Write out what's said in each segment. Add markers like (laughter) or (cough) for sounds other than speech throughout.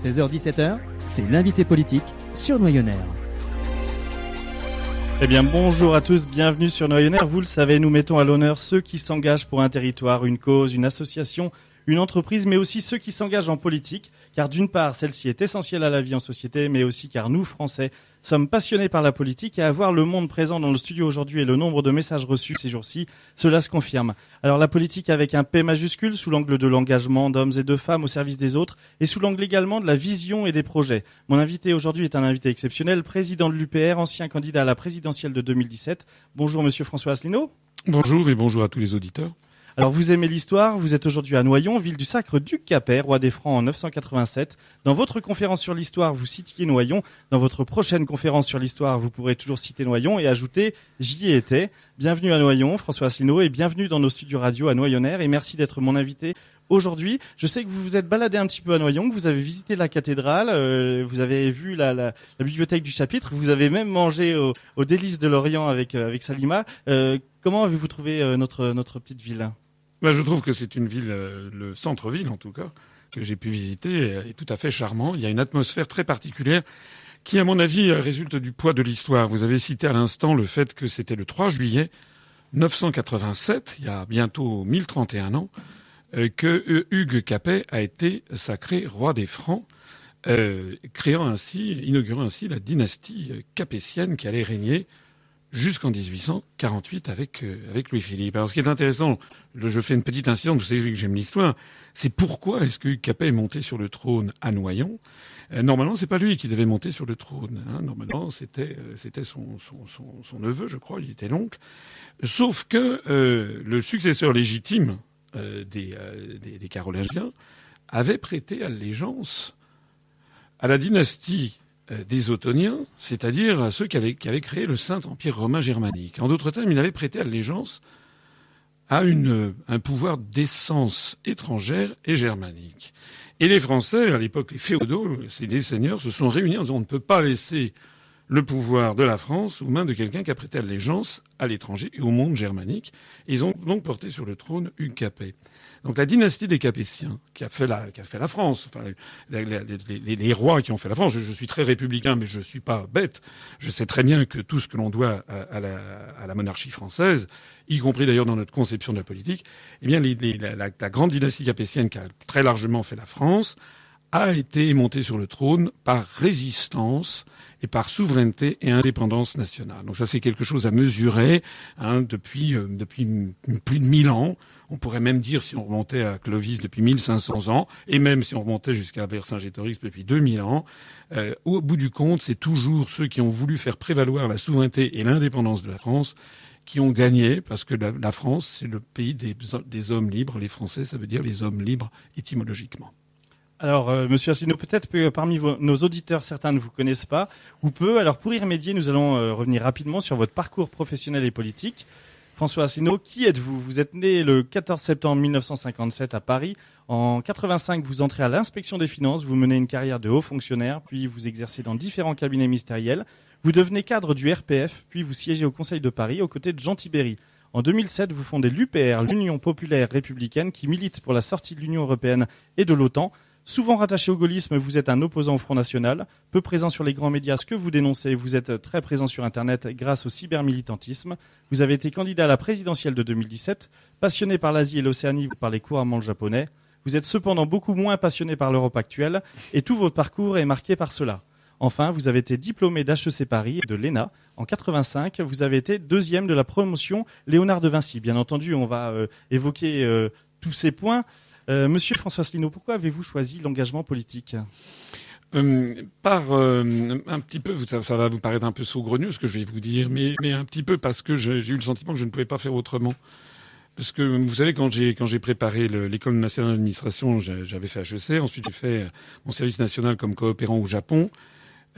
16h-17h, c'est l'invité politique sur Noyonnaire. Eh bien, bonjour à tous, bienvenue sur Noyonnaire. Vous le savez, nous mettons à l'honneur ceux qui s'engagent pour un territoire, une cause, une association, une entreprise, mais aussi ceux qui s'engagent en politique, car d'une part, celle-ci est essentielle à la vie en société, mais aussi car nous, Français, sommes passionnés par la politique et à voir le monde présent dans le studio aujourd'hui et le nombre de messages reçus ces jours-ci, cela se confirme. Alors la politique avec un P majuscule sous l'angle de l'engagement d'hommes et de femmes au service des autres et sous l'angle également de la vision et des projets. Mon invité aujourd'hui est un invité exceptionnel, président de l'UPR, ancien candidat à la présidentielle de 2017. Bonjour monsieur François Asselineau. Bonjour et bonjour à tous les auditeurs. Alors vous aimez l'histoire, vous êtes aujourd'hui à Noyon, ville du sacre Duc Capet, roi des Francs en 987. Dans votre conférence sur l'histoire, vous citiez Noyon. Dans votre prochaine conférence sur l'histoire, vous pourrez toujours citer Noyon et ajouter J'y ai été. Bienvenue à Noyon, François Asselineau, et bienvenue dans nos studios radio à Noyonnaire et merci d'être mon invité aujourd'hui. Je sais que vous vous êtes baladé un petit peu à Noyon, que vous avez visité la cathédrale, euh, vous avez vu la, la, la, bibliothèque du chapitre, vous avez même mangé au, au délice de l'Orient avec, euh, avec Salima. Euh, comment avez-vous trouvé euh, notre, notre petite ville? Ben, Je trouve que c'est une ville, euh, le centre-ville en tout cas, que j'ai pu visiter, est tout à fait charmant. Il y a une atmosphère très particulière qui, à mon avis, résulte du poids de l'histoire. Vous avez cité à l'instant le fait que c'était le 3 juillet 987, il y a bientôt 1031 ans, euh, que Hugues Capet a été sacré roi des Francs, euh, créant ainsi, inaugurant ainsi la dynastie capétienne qui allait régner jusqu'en 1848 avec euh, avec Louis-Philippe. Alors ce qui est intéressant, je fais une petite incision, vous savez que j'aime l'histoire, c'est pourquoi est-ce que Hugues Capet est monté sur le trône à Noyon? Euh, Normalement, c'est pas lui qui devait monter sur le trône. Hein. Normalement, c'était euh, son, son, son, son, neveu, je crois, il était l'oncle. Sauf que euh, le successeur légitime euh, des, des, des Carolingiens avait prêté allégeance à la dynastie des Ottoniens, c'est-à-dire ceux qui avaient, qui créé le Saint-Empire romain germanique. En d'autres termes, il avait prêté allégeance à une, un pouvoir d'essence étrangère et germanique. Et les Français, à l'époque, les féodaux, les seigneurs, se sont réunis en disant on ne peut pas laisser le pouvoir de la France aux mains de quelqu'un qui a prêté allégeance à l'étranger et au monde germanique. Ils ont donc porté sur le trône Hugues Capet. Donc la dynastie des Capétiens, qui a fait la, France, enfin, les, rois qui ont fait la France, je, suis très républicain, mais je ne suis pas bête. Je sais très bien que tout ce que l'on doit à, la, monarchie française, y compris d'ailleurs dans notre conception de la politique, eh bien la grande dynastie capétienne qui a très largement fait la France, a été montée sur le trône par résistance et par souveraineté et indépendance nationale. Donc ça, c'est quelque chose à mesurer hein, depuis, euh, plus de mille ans. On pourrait même dire, si on remontait à Clovis depuis 1500 ans, et même si on remontait jusqu'à Vercingétorix depuis 2000 ans, euh, au bout du compte, c'est toujours ceux qui ont voulu faire prévaloir la souveraineté et l'indépendance de la France qui ont gagné, parce que la, France, c'est le pays des hommes libres. Les Français, ça veut dire les hommes libres étymologiquement. Alors, euh, Monsieur Asselineau, peut-être que parmi nos auditeurs, certains ne vous connaissent pas, ou peu. Alors, pour y remédier, nous allons euh, revenir rapidement sur votre parcours professionnel et politique. François Asselineau, qui êtes-vous? Vous êtes né le 14 septembre 1957 à Paris. En 85, vous entrez à l'inspection des finances, vous menez une carrière de haut fonctionnaire, puis vous exercez dans différents cabinets ministériels. Vous devenez cadre du RPF, puis vous siégez au Conseil de Paris aux côtés de Jean Tibéry. En 2007, vous fondez l'UPR, l'Union populaire républicaine, qui milite pour la sortie de l'Union européenne et de l'OTAN. Souvent rattaché au gaullisme, vous êtes un opposant au Front National, peu présent sur les grands médias, ce que vous dénoncez, vous êtes très présent sur Internet grâce au cybermilitantisme. Vous avez été candidat à la présidentielle de 2017, passionné par l'Asie et l'Océanie, vous parlez couramment le japonais. Vous êtes cependant beaucoup moins passionné par l'Europe actuelle, et tout votre parcours est marqué par cela. Enfin, vous avez été diplômé d'HEC Paris et de l'ENA. En 85, vous avez été deuxième de la promotion Léonard de Vinci. Bien entendu, on va euh, évoquer euh, tous ces points. Euh, Monsieur François Asselineau, pourquoi avez-vous choisi l'engagement politique euh, par euh, un petit peu, ça, va vous paraître un peu saugrenu ce que je vais vous dire, mais, un petit peu parce que j'ai eu le sentiment que je ne pouvais pas faire autrement. Parce que vous savez, quand j'ai préparé l'école nationale d'administration, j'avais fait HEC, ensuite j'ai fait mon service national comme coopérant au Japon,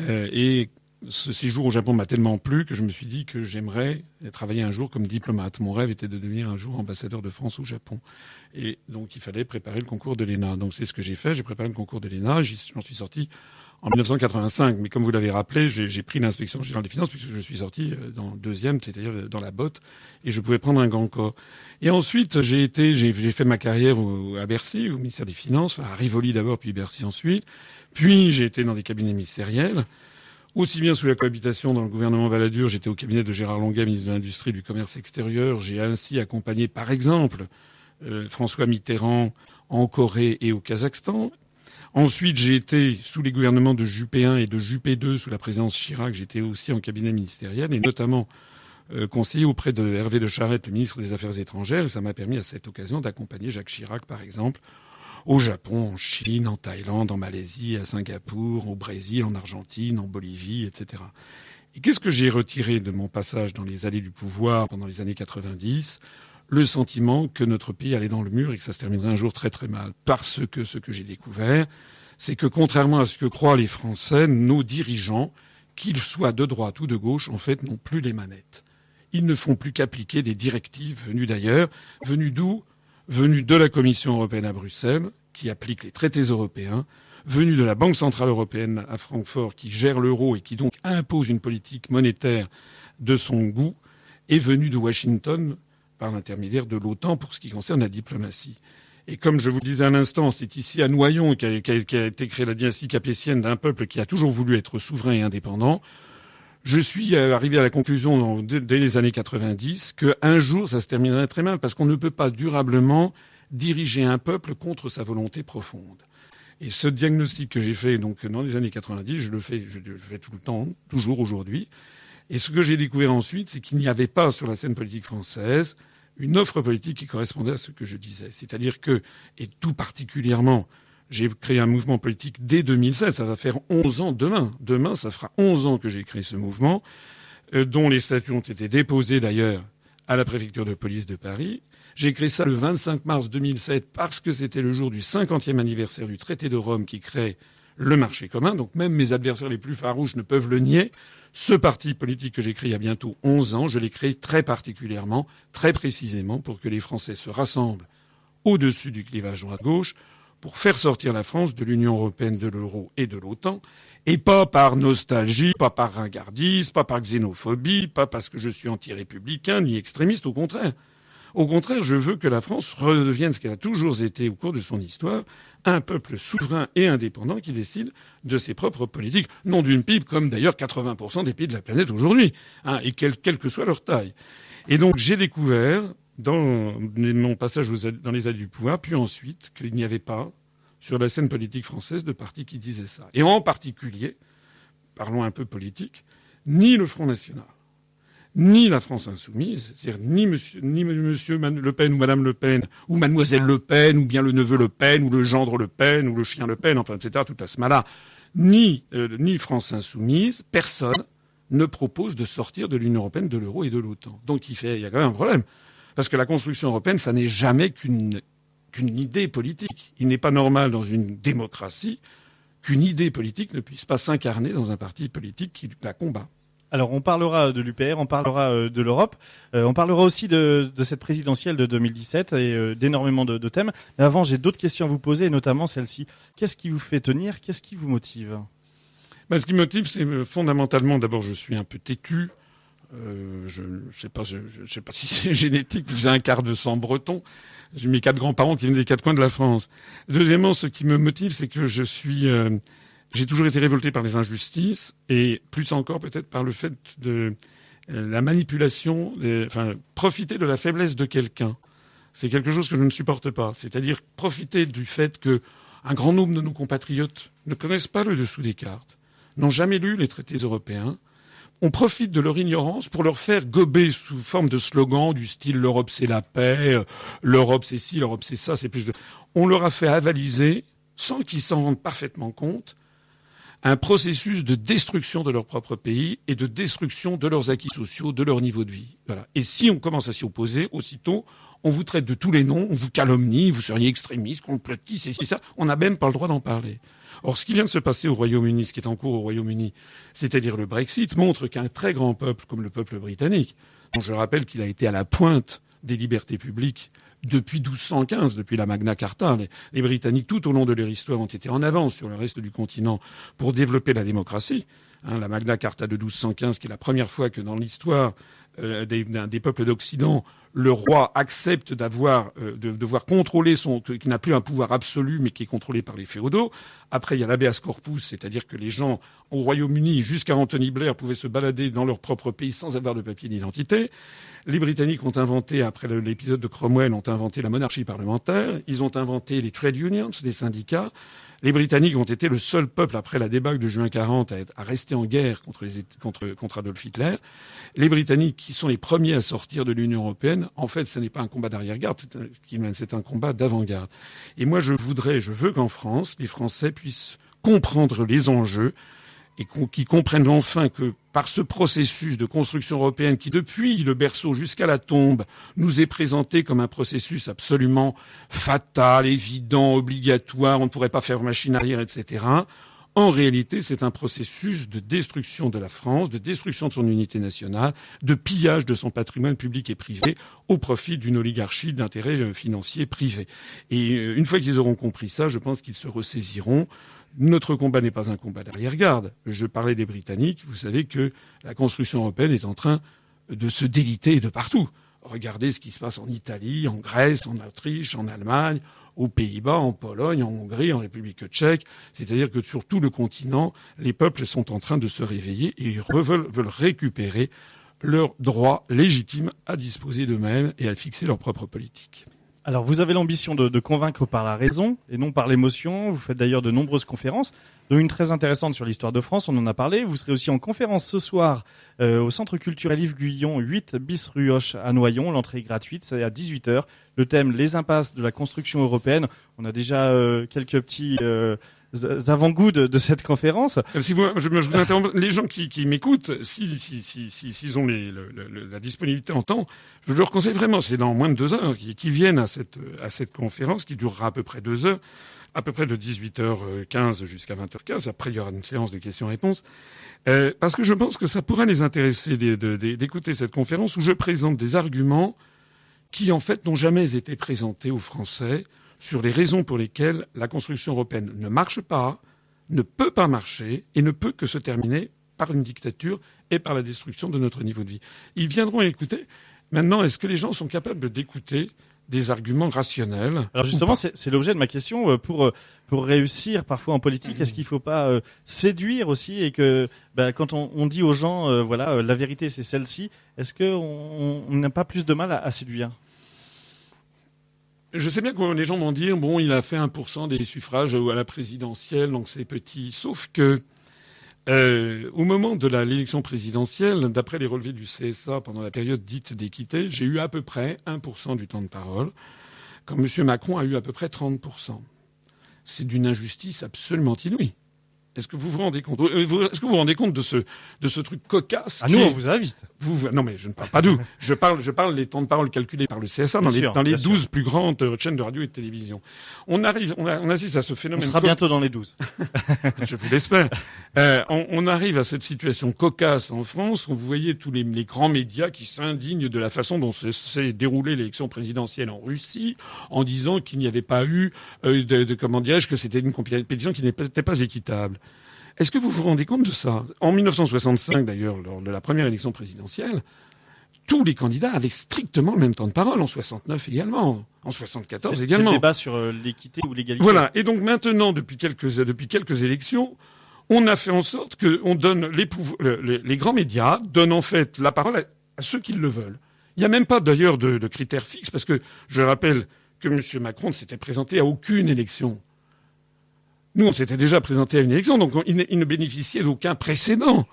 et ce séjour au Japon m'a tellement plu que je me suis dit que j'aimerais travailler un jour comme diplomate. Mon rêve était de devenir un jour ambassadeur de France au Japon. Et donc il fallait préparer le concours de l'ENA. Donc c'est ce que j'ai fait. J'ai préparé le concours de l'ENA. J'en suis sorti en 1985. Mais comme vous l'avez rappelé, j'ai pris l'inspection générale des finances puisque je suis sorti euh, dans deuxième, c'est-à-dire dans la botte, et je pouvais prendre un grand corps. Et ensuite, j'ai été, j'ai fait ma carrière à Bercy, au ministère des Finances, à Rivoli d'abord, puis Bercy ensuite. Puis j'ai été dans des cabinets ministériels, aussi bien sous la cohabitation dans le gouvernement Balladur, j'étais au cabinet de Gérard Longuet, ministre de l'Industrie et du Commerce extérieur. J'ai ainsi accompagné, par exemple, euh, François Mitterrand en Corée et au Kazakhstan. Ensuite, j'ai été sous les gouvernements de Juppé 1 et de Juppé 2 sous la présidence Chirac. J'étais aussi en cabinet ministériel et notamment euh, conseiller auprès de Hervé de Charette, le ministre des Affaires étrangères. Ça m'a permis à cette occasion d'accompagner Jacques Chirac, par exemple, au Japon, en Chine, en Thaïlande, en Malaisie, à Singapour, au Brésil, en Argentine, en Bolivie, etc. Et qu'est-ce que j'ai retiré de mon passage dans les allées du pouvoir pendant les années 90 le sentiment que notre pays allait dans le mur et que ça se terminerait un jour très très mal. Parce que ce que j'ai découvert, c'est que contrairement à ce que croient les Français, nos dirigeants, qu'ils soient de droite ou de gauche, en fait, n'ont plus les manettes. Ils ne font plus qu'appliquer des directives venues d'ailleurs, venues d'où? Venues de la Commission européenne à Bruxelles, qui applique les traités européens, venues de la Banque centrale européenne à Francfort, qui gère l'euro et qui donc impose une politique monétaire de son goût, et venues de Washington, par l'intermédiaire de l'OTAN pour ce qui concerne la diplomatie. Et comme je vous le disais à l'instant, c'est ici à Noyon qu'a été créée la dynastie capétienne d'un peuple qui a toujours voulu être souverain et indépendant. Je suis arrivé à la conclusion dès les années 90 qu'un jour ça se terminerait très mal parce qu'on ne peut pas durablement diriger un peuple contre sa volonté profonde. Et ce diagnostic que j'ai fait donc dans les années 90, je le fais, je, je fais tout le temps, toujours aujourd'hui. Et ce que j'ai découvert ensuite, c'est qu'il n'y avait pas sur la scène politique française une offre politique qui correspondait à ce que je disais. C'est-à-dire que, et tout particulièrement, j'ai créé un mouvement politique dès 2007. Ça va faire 11 ans demain. Demain, ça fera 11 ans que j'ai créé ce mouvement, euh, dont les statuts ont été déposés d'ailleurs à la préfecture de police de Paris. J'ai créé ça le 25 mars 2007 parce que c'était le jour du 50e anniversaire du traité de Rome qui crée le marché commun. Donc même mes adversaires les plus farouches ne peuvent le nier. Ce parti politique que j'ai créé il y a bientôt 11 ans, je l'ai créé très particulièrement, très précisément, pour que les Français se rassemblent au-dessus du clivage droite-gauche, pour faire sortir la France de l'Union européenne, de l'euro et de l'OTAN, et pas par nostalgie, pas par ringardisme, pas par xénophobie, pas parce que je suis anti-républicain ni extrémiste, au contraire. Au contraire, je veux que la France redevienne ce qu'elle a toujours été au cours de son histoire, un peuple souverain et indépendant qui décide de ses propres politiques, non d'une pipe comme d'ailleurs 80% des pays de la planète aujourd'hui, hein, et quelle, que soit leur taille. Et donc j'ai découvert dans mon passage dans les années du pouvoir, puis ensuite qu'il n'y avait pas sur la scène politique française de parti qui disait ça. Et en particulier, parlons un peu politique, ni le Front National, ni la France insoumise, c'est-à-dire ni monsieur, Le Pen ou Madame Le Pen, ou Mademoiselle Le Pen, ou bien le neveu Le Pen, ou le gendre Le Pen, ou le chien Le Pen, enfin, etc., tout à ce mal-là, ni, euh, ni France insoumise, personne ne propose de sortir de l'Union européenne, de l'euro et de l'OTAN. Donc il, y a quand même un problème. Parce que la construction européenne, ça n'est jamais qu'une idée politique. Il n'est pas normal dans une démocratie qu'une idée politique ne puisse pas s'incarner dans un parti politique qui la combat. Alors on parlera de l'UPR, on parlera euh, de l'Europe, euh, on parlera aussi de, cette présidentielle de 2017 et euh, d'énormément de, thèmes. Mais avant, j'ai d'autres questions à vous poser, notamment celle-ci. Qu'est-ce qui vous fait tenir? Qu'est-ce qui vous motive? Ben, Ce qui me motive, c'est fondamentalement, d'abord, je suis un peu têtu. je ne sais je, sais pas si c'est (laughs) génétique. J'ai un quart de sang breton. J'ai mes quatre grands-parents qui viennent des quatre coins de la France. Deuxièmement, ce qui me motive, c'est que je suis j'ai toujours été révolté par les injustices et plus encore peut-être par le fait de euh, la manipulation, enfin profiter de la faiblesse de quelqu'un. C'est quelque chose que je ne supporte pas. C'est-à-dire profiter du fait que un grand nombre de nos compatriotes ne connaissent pas le dessous des cartes, n'ont jamais lu les traités européens. On profite de leur ignorance pour leur faire gober sous forme de slogans du style l'Europe c'est la paix, euh, l'Europe c'est ci, l'Europe c'est ça, c'est plus de... On leur a fait avaliser, sans qu'ils s'en rendent parfaitement compte, un processus de destruction de leur propre pays et de destruction de leurs acquis sociaux, de leur niveau de vie. Et si on commence à s'y opposer, aussitôt, on vous traite de tous les noms, on vous calomnie, vous seriez extrémiste, complotiste, et ça. On n'a même pas le droit d'en parler. Or, ce qui vient de se passer au Royaume-Uni, ce qui est en cours au Royaume-Uni, c'est-à-dire le Brexit, montre qu'un très grand peuple comme le peuple britannique, dont je rappelle qu'il a été à la pointe des libertés publiques depuis 1215, depuis la Magna Carta. Les, Britanniques, tout au long de leur histoire, ont été en avance sur le reste du continent pour développer la démocratie. Hein, la Magna Carta de 1215, qui est la première fois que dans l'histoire euh, des, des, peuples d'Occident, le roi accepte d'avoir, euh, de devoir contrôler son, qui n'a plus un pouvoir absolu, mais qui est contrôlé par les féodaux. Après, il y a l'habeas corpus, c'est-à-dire que les gens au Royaume-Uni, jusqu'à Anthony Blair, pouvaient se balader dans leur propre pays sans avoir de papier d'identité. Les Britanniques ont inventé, après l'épisode de Cromwell, ont inventé la monarchie parlementaire. Ils ont inventé les trade unions, les syndicats. Les Britanniques ont été le seul peuple, après la débâcle de juin 40, à, rester en guerre contre, Adolf Hitler. Les Britanniques, qui sont les premiers à sortir de l'Union européenne, en fait, ce n'est pas un combat d'arrière-garde, c'est un combat d'avant-garde. Et moi, je voudrais, je veux qu'en France, les Français puissent comprendre les enjeux, et qui comprennent enfin que par ce processus de construction européenne qui, depuis le berceau jusqu'à la tombe, nous est présenté comme un processus absolument fatal, évident, obligatoire, on ne pourrait pas faire machine arrière, etc., en réalité, c'est un processus de destruction de la France, de destruction de son unité nationale, de pillage de son patrimoine public et privé au profit d'une oligarchie d'intérêts euh, financiers privés. Et euh, une fois qu'ils auront compris ça, je pense qu'ils se ressaisiront notre combat n'est pas un combat d'arrière-garde. Je parlais des Britanniques. Vous savez que la construction européenne est en train de se déliter de partout. Regardez ce qui se passe en Italie, en Grèce, en Autriche, en Allemagne, aux Pays-Bas, en Pologne, en Hongrie, en République tchèque. C'est-à-dire que sur tout le continent, les peuples sont en train de se réveiller et ils veulent, récupérer leur droit légitime à disposer d'eux-mêmes et à fixer leur propre politique. Alors, vous avez l'ambition de, convaincre par la raison et non par l'émotion. Vous faites d'ailleurs de nombreuses conférences, dont une très intéressante sur l'histoire de France. On en a parlé. Vous serez aussi en conférence ce soir euh, au Centre culturel Yves Guyon, 8 bis rue à Noyon. L'entrée est gratuite, c'est à 18h. Le thème les impasses de la construction européenne. On a déjà euh, quelques petits euh, avant-goûts de, cette conférence. Si vous, je, vous interromps, les gens qui, qui m'écoutent, s'ils si, si, si, si, ont les, la disponibilité en temps, je leur conseille vraiment, c'est dans moins de deux heures, qui, viennent à cette, à cette conférence qui durera à peu près deux heures, à peu près de 18h15 jusqu'à 20h15. Après, il y aura une séance de questions-réponses. Euh, parce que je pense que ça pourrait les intéresser d'écouter cette conférence où je présente des arguments qui, en fait, n'ont jamais été présentés aux Français sur les raisons pour lesquelles la construction européenne ne marche pas, ne peut pas marcher et ne peut que se terminer par une dictature et par la destruction de notre niveau de vie. Ils viendront écouter. Maintenant, est-ce que les gens sont capables d'écouter des arguments rationnels Alors justement, c'est l'objet de ma question. Euh, pour euh, pour réussir parfois en politique, est-ce qu'il ne faut pas euh, séduire aussi et que bah, quand on, dit aux gens, voilà, la vérité c'est celle-ci, est-ce qu'on n'a pas plus de mal à séduire? Je sais bien que les gens vont dire, bon, il a fait 1% des suffrages à la présidentielle, donc c'est petit. Sauf que, euh, au moment de l'élection présidentielle, d'après les relevés du CSA pendant la période dite d'équité, j'ai eu à peu près 1% du temps de parole, quand M. Macron a eu à peu près 30%. C'est d'une injustice absolument inouïe. Est-ce que vous vous rendez compte euh, Est-ce que vous vous rendez compte de ce de ce truc cocasse Ah nous on vous invite. Vous, non mais je ne parle pas d'où. (laughs) je parle je parle des temps de parole calculés par le CSA dans les dans les 12 plus grandes euh, chaînes de radio et de télévision. On arrive on, on assiste à ce phénomène. On sera bientôt dans les 12. (laughs) je vous l'espère. Euh, on, on, arrive à cette situation cocasse en France où vous voyez tous les, les grands médias qui s'indignent de la façon dont s'est déroulée l'élection présidentielle en Russie en disant qu'il n'y avait pas eu euh, de, de comment dirais-je que c'était une compétition qui n'était pas équitable. Est-ce que vous vous rendez compte de ça? En 1965, d'ailleurs, lors de la première élection présidentielle, tous les candidats avaient strictement le même temps de parole, en 69 également, en 74 également. C'est le débat sur euh, l'équité ou l'égalité. Voilà. Et donc maintenant, depuis quelques, depuis quelques élections, on a fait en sorte qu'on donne les, les, grands médias donnent en fait la parole à, ceux qui le veulent. Il n'y a même pas d'ailleurs de, de critères fixes, parce que je rappelle que M. Macron ne s'était présenté à aucune élection. Nous, on s'était déjà présenté à une élection, donc il, ne bénéficiait d'aucun précédent.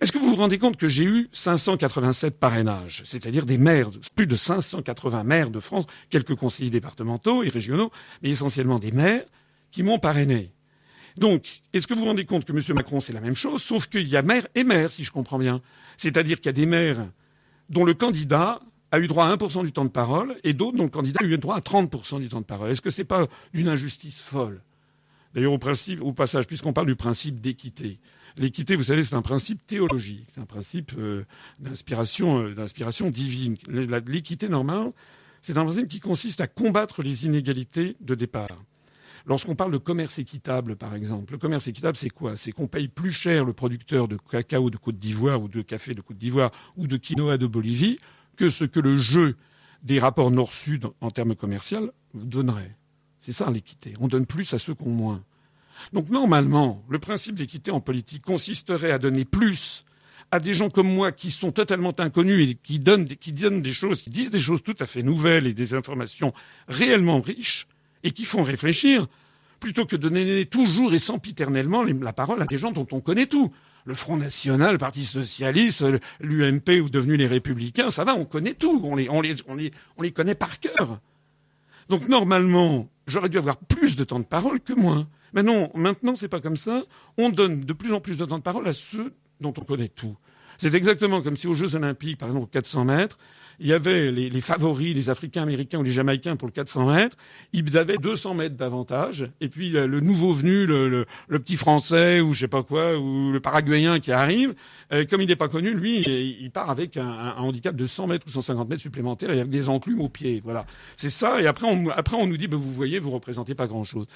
Est-ce que vous vous rendez compte que j'ai eu 587 parrainages, c'est-à-dire des maires, plus de 580 maires de France, quelques conseillers départementaux et régionaux, mais essentiellement des maires qui m'ont parrainé. Donc, est-ce que vous vous rendez compte que M. Macron, c'est la même chose, sauf qu'il y a maire et maire, si je comprends bien. C'est-à-dire qu'il y a des maires dont le candidat a eu droit à 1% du temps de parole et d'autres dont le candidat a eu droit à 30% du temps de parole. Est-ce que c'est pas d'une injustice folle? D'ailleurs, au, passage, puisqu'on parle du principe d'équité, l'équité, vous savez, c'est un principe théologique, c'est un principe euh, d'inspiration, euh, d'inspiration divine. L'équité normale, C'est un principe qui consiste à combattre les inégalités de départ. Lorsqu'on parle de commerce équitable, par exemple, le commerce équitable, c'est quoi? C'est qu'on paye plus cher le producteur de cacao de Côte d'Ivoire ou de café de Côte d'Ivoire ou de quinoa de Bolivie que ce que le jeu des rapports nord-sud en termes commerciaux donnerait. C'est ça l'équité. On donne plus à ceux qui ont moins. Donc normalement, le principe d'équité en politique consisterait à donner plus à des gens comme moi qui sont totalement inconnus et qui donnent, des choses, qui disent des choses tout à fait nouvelles et des informations réellement riches et qui font réfléchir, plutôt que de donner toujours et sempiternellement la parole à des gens dont on connaît tout. Le Front National, le Parti Socialiste, l'UMP ou devenu les Républicains, ça va, on connaît tout, on les connaît par cœur. Donc normalement, j'aurais dû avoir plus de temps de parole que moins. Mais non, maintenant c'est pas comme ça. On donne de plus en plus de temps de parole à ceux dont on connaît tout. C'est exactement comme si aux Jeux Olympiques, par exemple, 400 mètres, il y avait les, les, favoris, les Africains américains ou les Jamaïcains pour le 400 mètres, ils avaient 200 mètres d'avantage. Et puis le nouveau venu, le, le, le, petit Français ou je sais pas quoi, ou le Paraguayen qui arrive, euh, comme il n'est pas connu, lui, il part avec un, un, handicap de 100 mètres ou 150 mètres supplémentaires et avec des enclumes aux pieds. Voilà, c'est ça. Et après, on, après on nous dit, ben, vous voyez, vous représentez pas grand-chose.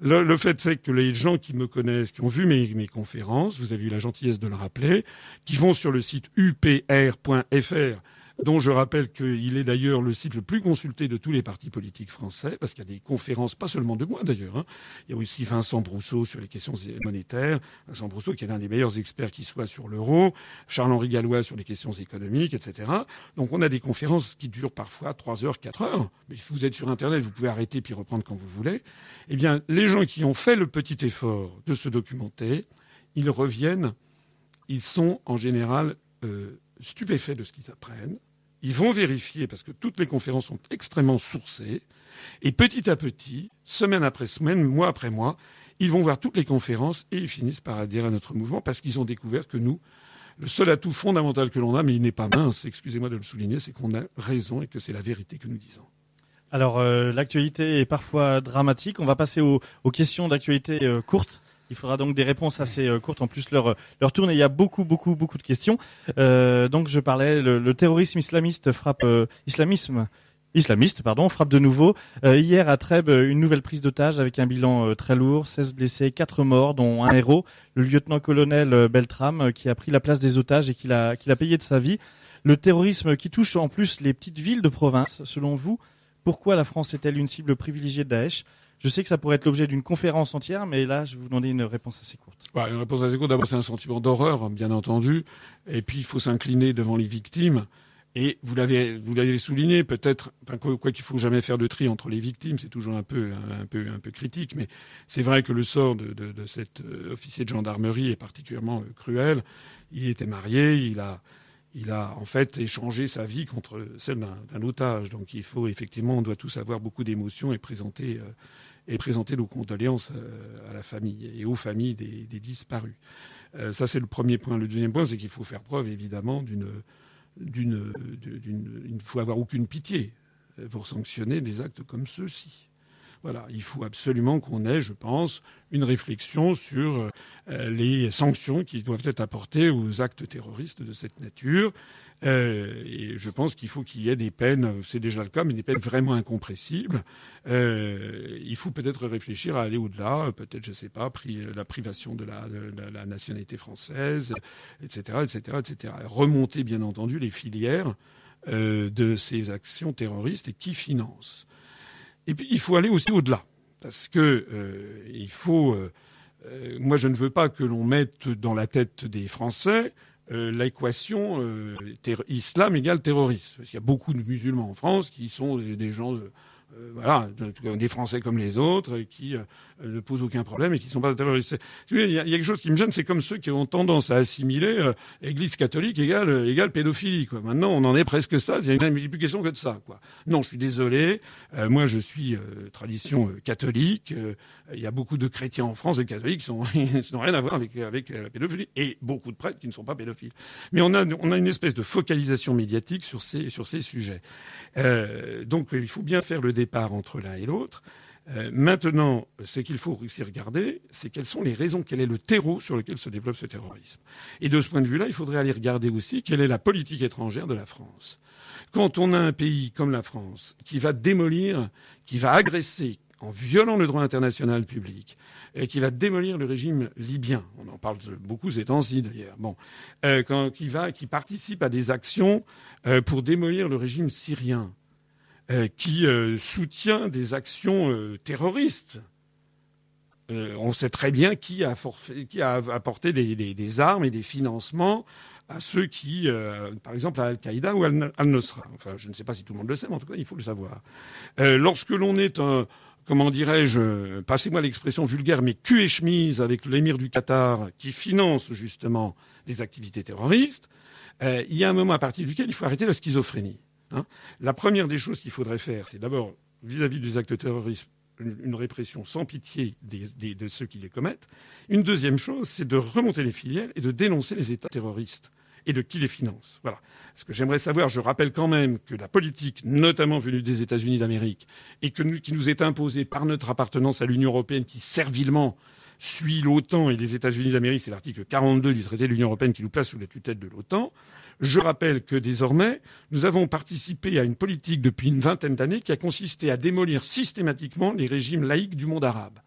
Le, le, fait c'est que les gens qui me connaissent, qui ont vu mes, mes conférences, vous avez eu la gentillesse de le rappeler, qui vont sur le site upr.fr dont je rappelle qu'il est d'ailleurs le site le plus consulté de tous les partis politiques français, parce qu'il y a des conférences, pas seulement de moi d'ailleurs. Hein. Il y a aussi Vincent Brousseau sur les questions monétaires, Vincent Brousseau qui est l'un des meilleurs experts qui soit sur l'euro, Charles-Henri Gallois sur les questions économiques, etc. Donc on a des conférences qui durent parfois 3 heures, 4 heures. Mais si vous êtes sur Internet, vous pouvez arrêter puis reprendre quand vous voulez. Eh bien, les gens qui ont fait le petit effort de se documenter, ils reviennent, ils sont en général euh, stupéfaits de ce qu'ils apprennent ils vont vérifier parce que toutes les conférences sont extrêmement sourcées. Et petit à petit, semaine après semaine, mois après mois, ils vont voir toutes les conférences et ils finissent par adhérer à notre mouvement parce qu'ils ont découvert que nous, le seul atout fondamental que l'on a, mais il n'est pas mince, excusez-moi de le souligner, c'est qu'on a raison et que c'est la vérité que nous disons. Alors, euh, l'actualité est parfois dramatique. On va passer aux, questions d'actualité euh, courtes. Il faudra donc des réponses assez euh, courtes. En plus, leur, leur tourne et il y a beaucoup, beaucoup, beaucoup de questions. Euh, donc, je parlais, le, le terrorisme islamiste frappe, euh, islamisme, islamiste, pardon, frappe de nouveau. Euh, hier à Trèbes, une nouvelle prise d'otage avec un bilan euh, très lourd, 16 blessés, 4 morts, dont un héros, le lieutenant-colonel euh, Beltram, qui a pris la place des otages et qui l'a, qui l'a payé de sa vie. Le terrorisme qui touche en plus les petites villes de province, selon vous, pourquoi la France est-elle une cible privilégiée de Daesh? Je sais que ça pourrait être l'objet d'une conférence entière, mais là, je vous demander une réponse assez courte. Bah, une réponse assez courte. D'abord, c'est un sentiment d'horreur, bien entendu. Et puis, il faut s'incliner devant les victimes. Et vous l'avez, vous l'avez souligné, peut-être, enfin, quoi, qu'il faut jamais faire de tri entre les victimes, c'est toujours un peu, un, peu, un peu critique, mais c'est vrai que le sort de cet euh, officier de gendarmerie est particulièrement euh, cruel. Il était marié, il a, il a en fait échangé sa vie contre celle d'un otage. Donc il faut effectivement, on doit tous avoir beaucoup d'émotions et présenter, euh, et présenter nos condoléances euh, à la famille et aux familles des, disparus. Euh, ça c'est le premier point. Le deuxième point, c'est qu'il faut faire preuve évidemment d'une, d'une, il ne faut avoir aucune pitié pour sanctionner des actes comme ceux-ci. Voilà, il faut absolument qu'on ait, je pense, une réflexion sur euh, les sanctions qui doivent être apportées aux actes terroristes de cette nature. Euh, et je pense qu'il faut qu'il y ait des peines, c'est déjà le cas, mais des peines vraiment incompressibles. Euh, il faut peut-être réfléchir à aller au-delà, peut-être, je ne sais pas, la privation de la, de la, nationalité française, etc., etc., etc. Remonter, bien entendu, les filières euh, de ces actions terroristes et qui financent. Et puis, il faut aller aussi au-delà. Parce que euh, il faut. Euh, euh, moi, je ne veux pas que l'on mette dans la tête des Français euh, l'équation euh, islam égale terroriste. Parce qu'il y a beaucoup de musulmans en France qui sont des, gens euh, voilà, des Français comme les autres, qui euh, ne posent aucun problème et qui ne sont pas terroristes. Il y, a, y a quelque chose qui me gêne, c'est comme ceux qui ont tendance à assimiler euh, Église catholique égale, égale pédophilie. Quoi. Maintenant, on en est presque ça. Il n'y a plus question que de ça. Quoi. Non, je suis désolé. Euh, moi, je suis tradition catholique. Il y a beaucoup de chrétiens en France et catholiques (laughs) qui n'ont rien à voir avec, avec la pédophilie et beaucoup de prêtres qui ne sont pas pédophiles. Mais on a, une espèce de focalisation médiatique sur ces, sujets. donc, il faut bien faire le départ entre l'un et l'autre. Euh, maintenant, ce qu'il faut aussi regarder, c'est quelles sont les raisons, quel est le terreau sur lequel se développe ce terrorisme. Et de ce point de vue-là, il faudrait aller regarder aussi quelle est la politique étrangère de la France. Quand on a un pays comme la France qui va démolir, qui va agresser en violant le droit international public, et qui va démolir le régime libyen. On en parle beaucoup ces temps-ci d'ailleurs. Bon, euh, quand, qui va, qui participe à des actions euh, pour démolir le régime syrien, euh, qui euh, soutient des actions euh, terroristes. on sait très bien qui a, forfait, qui a apporté des, des, des, armes et des financements à ceux qui, par exemple, à Al-Qaïda ou Al-Nusra. Enfin, je ne sais pas si tout le monde le sait, mais en tout cas, il faut le savoir. lorsque l'on est un, comment dirais-je, passez-moi l'expression vulgaire, mais cul et chemise avec l'émir du Qatar qui finance justement des activités terroristes, il y a un moment à partir duquel il faut arrêter la schizophrénie. Hein. la première des choses qu'il faudrait faire, c'est d'abord, vis-à-vis des actes terroristes, une, répression sans pitié de ceux qui les commettent. Une deuxième chose, c'est de remonter les filières et de dénoncer les États terroristes et de qui les finance. Voilà. Ce que j'aimerais savoir, je rappelle quand même que la politique, notamment venue des États-Unis d'Amérique, et qui nous est imposée par notre appartenance à l'Union européenne, qui servilement suit l'OTAN et les États-Unis d'Amérique, c'est l'article 42 du traité de l'Union européenne qui nous place sous la tutelle de l'OTAN. Je rappelle que désormais, nous avons participé à une politique depuis une vingtaine d'années qui a consisté à démolir systématiquement les régimes laïques du monde arabe.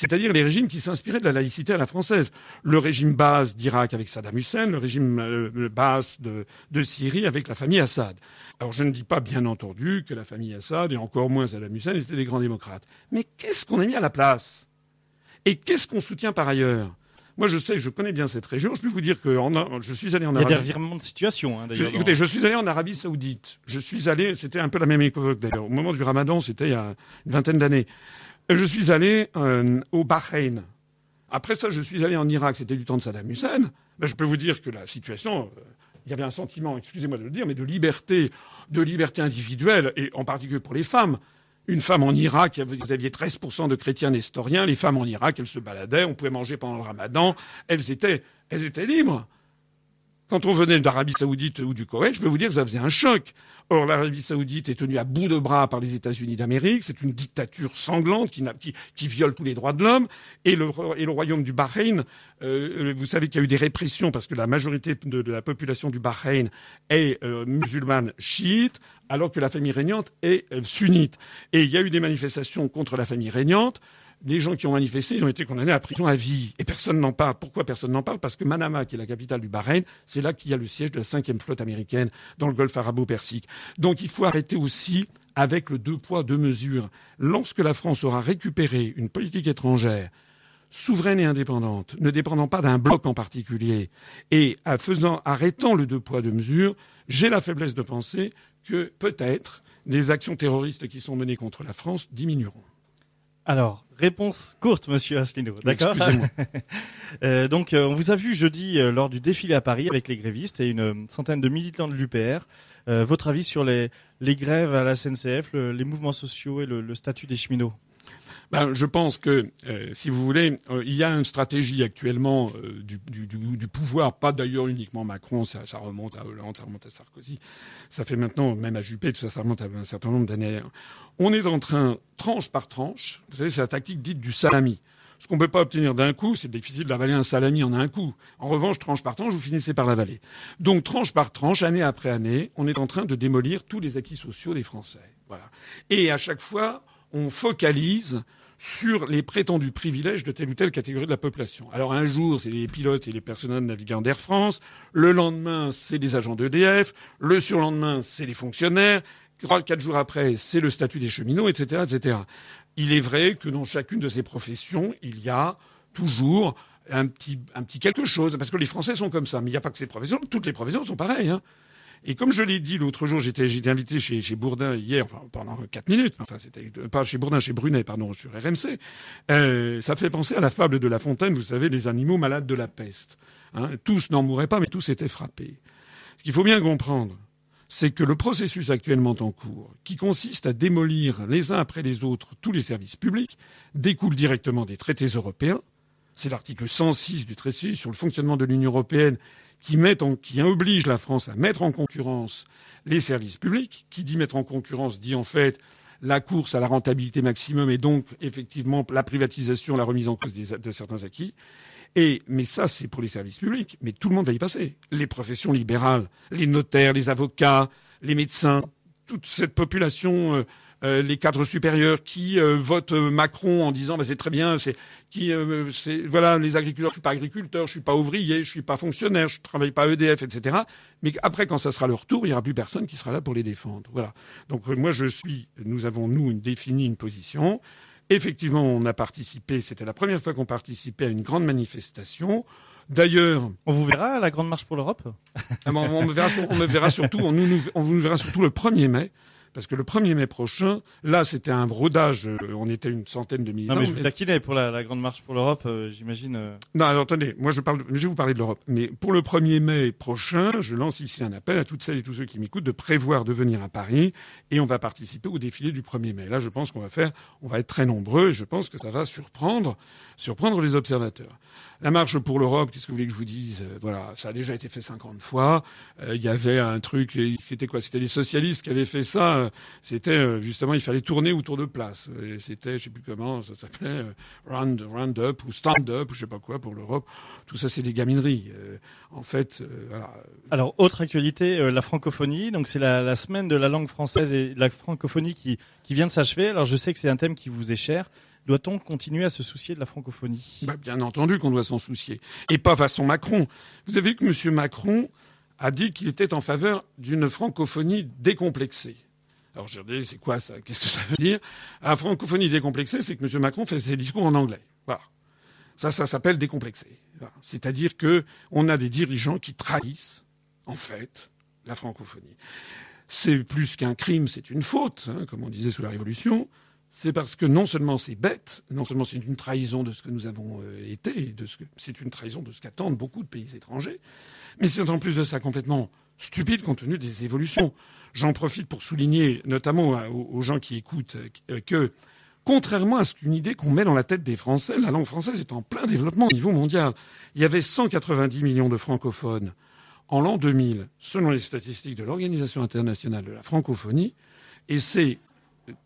C'est-à-dire les régimes qui s'inspiraient de la laïcité à la française. Le régime basse d'Irak avec Saddam Hussein, le régime euh, basse de, de, Syrie avec la famille Assad. Alors je ne dis pas bien entendu que la famille Assad et encore moins Saddam Hussein étaient des grands démocrates. Mais qu'est-ce qu'on a mis à la place? Et qu'est-ce qu'on soutient par ailleurs? Moi, je sais, je connais bien cette région. Je peux vous dire que je suis allé en Arabie. Il y a des revirements de situation, hein, d'ailleurs. Écoutez, je suis allé en Arabie Saoudite. Je suis allé, c'était un peu la même époque d'ailleurs. Au moment du Ramadan, c'était il y a une vingtaine d'années. Je suis allé euh, au Bahreïn. Après ça, je suis allé en Irak. C'était du temps de Saddam Hussein. Ben, je peux vous dire que la situation, euh, il y avait un sentiment, excusez-moi de le dire, mais de liberté, de liberté individuelle, et en particulier pour les femmes. Une femme en Irak, vous aviez 13% de chrétiens nestoriens. Les femmes en Irak, elles se baladaient, on pouvait manger pendant le ramadan. Elles étaient, elles étaient libres. Quand on venait d'Arabie Saoudite ou du Koweït, je peux vous dire que ça faisait un choc. Or, l'Arabie Saoudite est tenue à bout de bras par les États-Unis d'Amérique. C'est une dictature sanglante qui, qui, viole tous les droits de l'homme. Et le, et le royaume du Bahreïn, euh, vous savez qu'il y a eu des répressions parce que la majorité de, de la population du Bahreïn est euh, musulmane chiite, alors que la famille régnante est euh, sunnite. Et il y a eu des manifestations contre la famille régnante les gens qui ont manifesté, ils ont été condamnés à prison à vie. Et personne n'en parle. Pourquoi personne n'en parle? Parce que Manama, qui est la capitale du Bahreïn, c'est là qu'il y a le siège de la cinquième flotte américaine dans le golfe arabo-persique. Donc il faut arrêter aussi avec le deux poids, deux mesures. Lorsque la France aura récupéré une politique étrangère souveraine et indépendante, ne dépendant pas d'un bloc en particulier, et faisant, arrêtant le deux poids, deux mesures, j'ai la faiblesse de penser que peut-être des actions terroristes qui sont menées contre la France diminueront. Alors, réponse courte, monsieur Asselineau. D'accord (laughs) euh, Donc, euh, on vous a vu jeudi euh, lors du défilé à Paris avec les grévistes et une centaine de militants de l'UPR. votre avis sur les, les, grèves à la SNCF, les mouvements sociaux et le, le statut des cheminots? Ben, je pense que, euh, si vous voulez, euh, il y a une stratégie actuellement euh, du, du, du, pouvoir, pas d'ailleurs uniquement Macron, ça, ça, remonte à Hollande, ça remonte à Sarkozy, ça fait maintenant, même à Juppé, tout ça, ça remonte à un certain nombre d'années. On est en train, tranche par tranche, vous savez, c'est la tactique dite du salami. Ce qu'on ne peut pas obtenir d'un coup, c'est difficile d'avaler un salami en un coup. En revanche, tranche par tranche, vous finissez par l'avaler. Donc, tranche par tranche, année après année, on est en train de démolir tous les acquis sociaux des Français. Voilà. Et à chaque fois, on focalise sur les prétendus privilèges de telle ou telle catégorie de la population. Alors un jour, c'est les pilotes et les personnels navigants d'Air France, le lendemain, c'est les agents d'EDF, le surlendemain, c'est les fonctionnaires, quatre jours après, c'est le statut des cheminots, etc., etc. Il est vrai que dans chacune de ces professions, il y a toujours un petit, un petit quelque chose, parce que les Français sont comme ça. Mais il n'y a pas que ces professions, toutes les professions sont pareilles. Hein. Et comme je l'ai dit l'autre jour, j'étais, invité chez, chez Bourdin hier, enfin pendant quatre minutes, enfin c'était pas chez Bourdin, chez Brunet, pardon, sur RMC. Euh, ça fait penser à la fable de La Fontaine, vous savez, les animaux malades de la peste. Hein. tous n'en mouraient pas, mais tous étaient frappés. Ce qu'il faut bien comprendre, c'est que le processus actuellement en cours, qui consiste à démolir les uns après les autres tous les services publics, découle directement des traités européens. C'est l'article 106 du traité sur le fonctionnement de l'Union européenne qui, met en, qui oblige la France à mettre en concurrence les services publics. Qui dit mettre en concurrence dit en fait la course à la rentabilité maximum et donc effectivement la privatisation, la remise en cause de certains acquis. Et, mais ça, c'est pour les services publics. Mais tout le monde va y passer. Les professions libérales, les notaires, les avocats, les médecins, toute cette population euh, les cadres supérieurs qui euh, votent Macron en disant bah, c'est très bien, c'est qui euh, c'est voilà les agriculteurs, je suis pas agriculteur, je suis pas ouvrier, je suis pas fonctionnaire, je travaille pas EDF, etc. Mais après quand ça sera leur tour, il y aura plus personne qui sera là pour les défendre. Voilà. Donc moi je suis, nous avons nous défini une position. Effectivement, on a participé. C'était la première fois qu'on participait à une grande manifestation. D'ailleurs, on vous verra à la grande marche pour l'Europe? Ah on, me verra, on me verra surtout, on nous, on nous verra surtout le 1er mai parce que le 1er mai prochain, là, c'était un brodage. Euh, on était une centaine de militants. Non, mais je vous taquinais pour la, grande marche pour l'Europe, euh, j'imagine. Euh. Non, alors attendez, moi je parle, je vais vous parler de l'Europe. Mais pour le 1er mai prochain, je lance ici un appel à toutes celles et tous ceux qui m'écoutent de prévoir de venir à Paris et on va participer au défilé du 1er mai. Là, je pense qu'on va faire, on va être très nombreux et je pense que ça va surprendre, surprendre les observateurs. La marche pour l'Europe, qu'est-ce que vous voulez que je vous dise? Voilà, ça a déjà été fait 50 fois. Il y avait un truc, c'était quoi? C'était les socialistes qui avaient fait ça euh, c'était euh, justement, il fallait tourner autour de place. C'était, je sais plus comment ça s'appelait, euh, round, round up ou stand up, ou je sais pas quoi pour l'Europe. Tout ça, c'est des gamineries. en fait, voilà. Alors, autre actualité, la francophonie. Donc, c'est la, semaine de la langue française et la francophonie qui, qui vient de s'achever. Alors, je sais que c'est un thème qui vous est cher. Doit-on continuer à se soucier de la francophonie? Bah, Bien entendu qu'on doit s'en soucier. Et pas façon Macron. Vous avez vu que M. Macron a dit qu'il était en faveur d'une francophonie décomplexée. Alors je dis, c'est quoi ça? Qu'est-ce que ça veut dire? La francophonie décomplexée, c'est que M. Macron fait ses discours en anglais. Voilà. Ça, ça s'appelle décomplexé. C'est-à-dire que on a des dirigeants qui trahissent, en fait, la francophonie. C'est plus qu'un crime, c'est une faute, hein, comme on disait sous la Révolution. C'est parce que non seulement c'est bête, non seulement c'est une trahison de ce que nous avons euh, été, de ce c'est une trahison de ce qu'attendent beaucoup de pays étrangers, mais c'est en plus de ça complètement stupide compte tenu des évolutions. J'en profite pour souligner, notamment aux gens qui écoutent, euh, que contrairement à ce qu'une idée qu'on met dans la tête des Français, la langue française est en plein développement au niveau mondial. Il y avait 190 millions de francophones en l'an 2000, selon les statistiques de l'Organisation internationale de la francophonie, et ces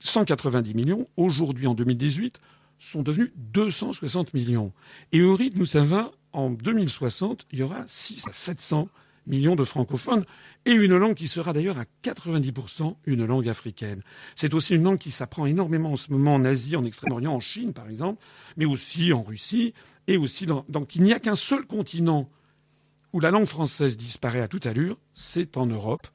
190 millions, aujourd'hui en 2018, sont devenus 260 millions. Et au rythme où ça va, en 2060, il y aura 6 à 700 millions de francophones, et une langue qui sera d'ailleurs à 90% une langue africaine. C'est aussi une langue qui s'apprend énormément en ce moment en Asie, en Extrême-Orient, en Chine par exemple, mais aussi en Russie, et aussi dans... Donc il n'y a qu'un seul continent où la langue française disparaît à toute allure, c'est en Europe,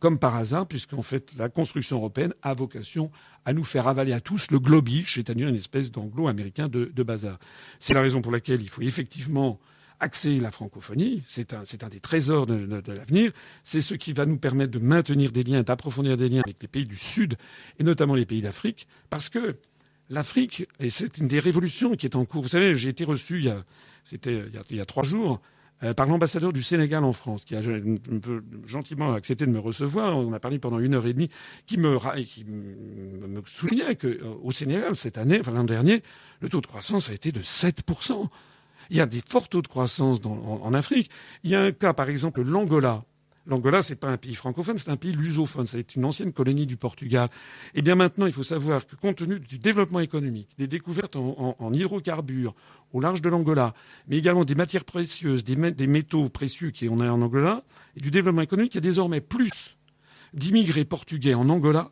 comme par hasard, puisqu'en fait la construction européenne a vocation à nous faire avaler à tous le globish, c'est-à-dire une espèce d'anglo-américain de, bazar. C'est la raison pour laquelle il faut effectivement axer la francophonie. C'est un, des trésors de, l'avenir. C'est ce qui va nous permettre de maintenir des liens, d'approfondir des liens avec les pays du Sud et notamment les pays d'Afrique, parce que l'Afrique, et c'est une des révolutions qui est en cours. Vous savez, j'ai été reçu il y a, il y a, trois jours. Euh, par l'ambassadeur du Sénégal en France, qui a gentiment accepté de me recevoir. On a parlé pendant une heure et demie, qui me, qui me soulignait que euh, Sénégal cette année, enfin l'an dernier, le taux de croissance a été de 7 il y a des forts taux de croissance en, Afrique. Il y a un cas, par exemple, l'Angola. L'Angola, c'est pas un pays francophone, c'est un pays lusophone. C'est une ancienne colonie du Portugal. Eh bien, maintenant, il faut savoir que compte tenu du développement économique, des découvertes en, hydrocarbures au large de l'Angola, mais également des matières précieuses, des, des métaux précieux qui on a en Angola, et du développement économique, il y a désormais plus d'immigrés portugais en Angola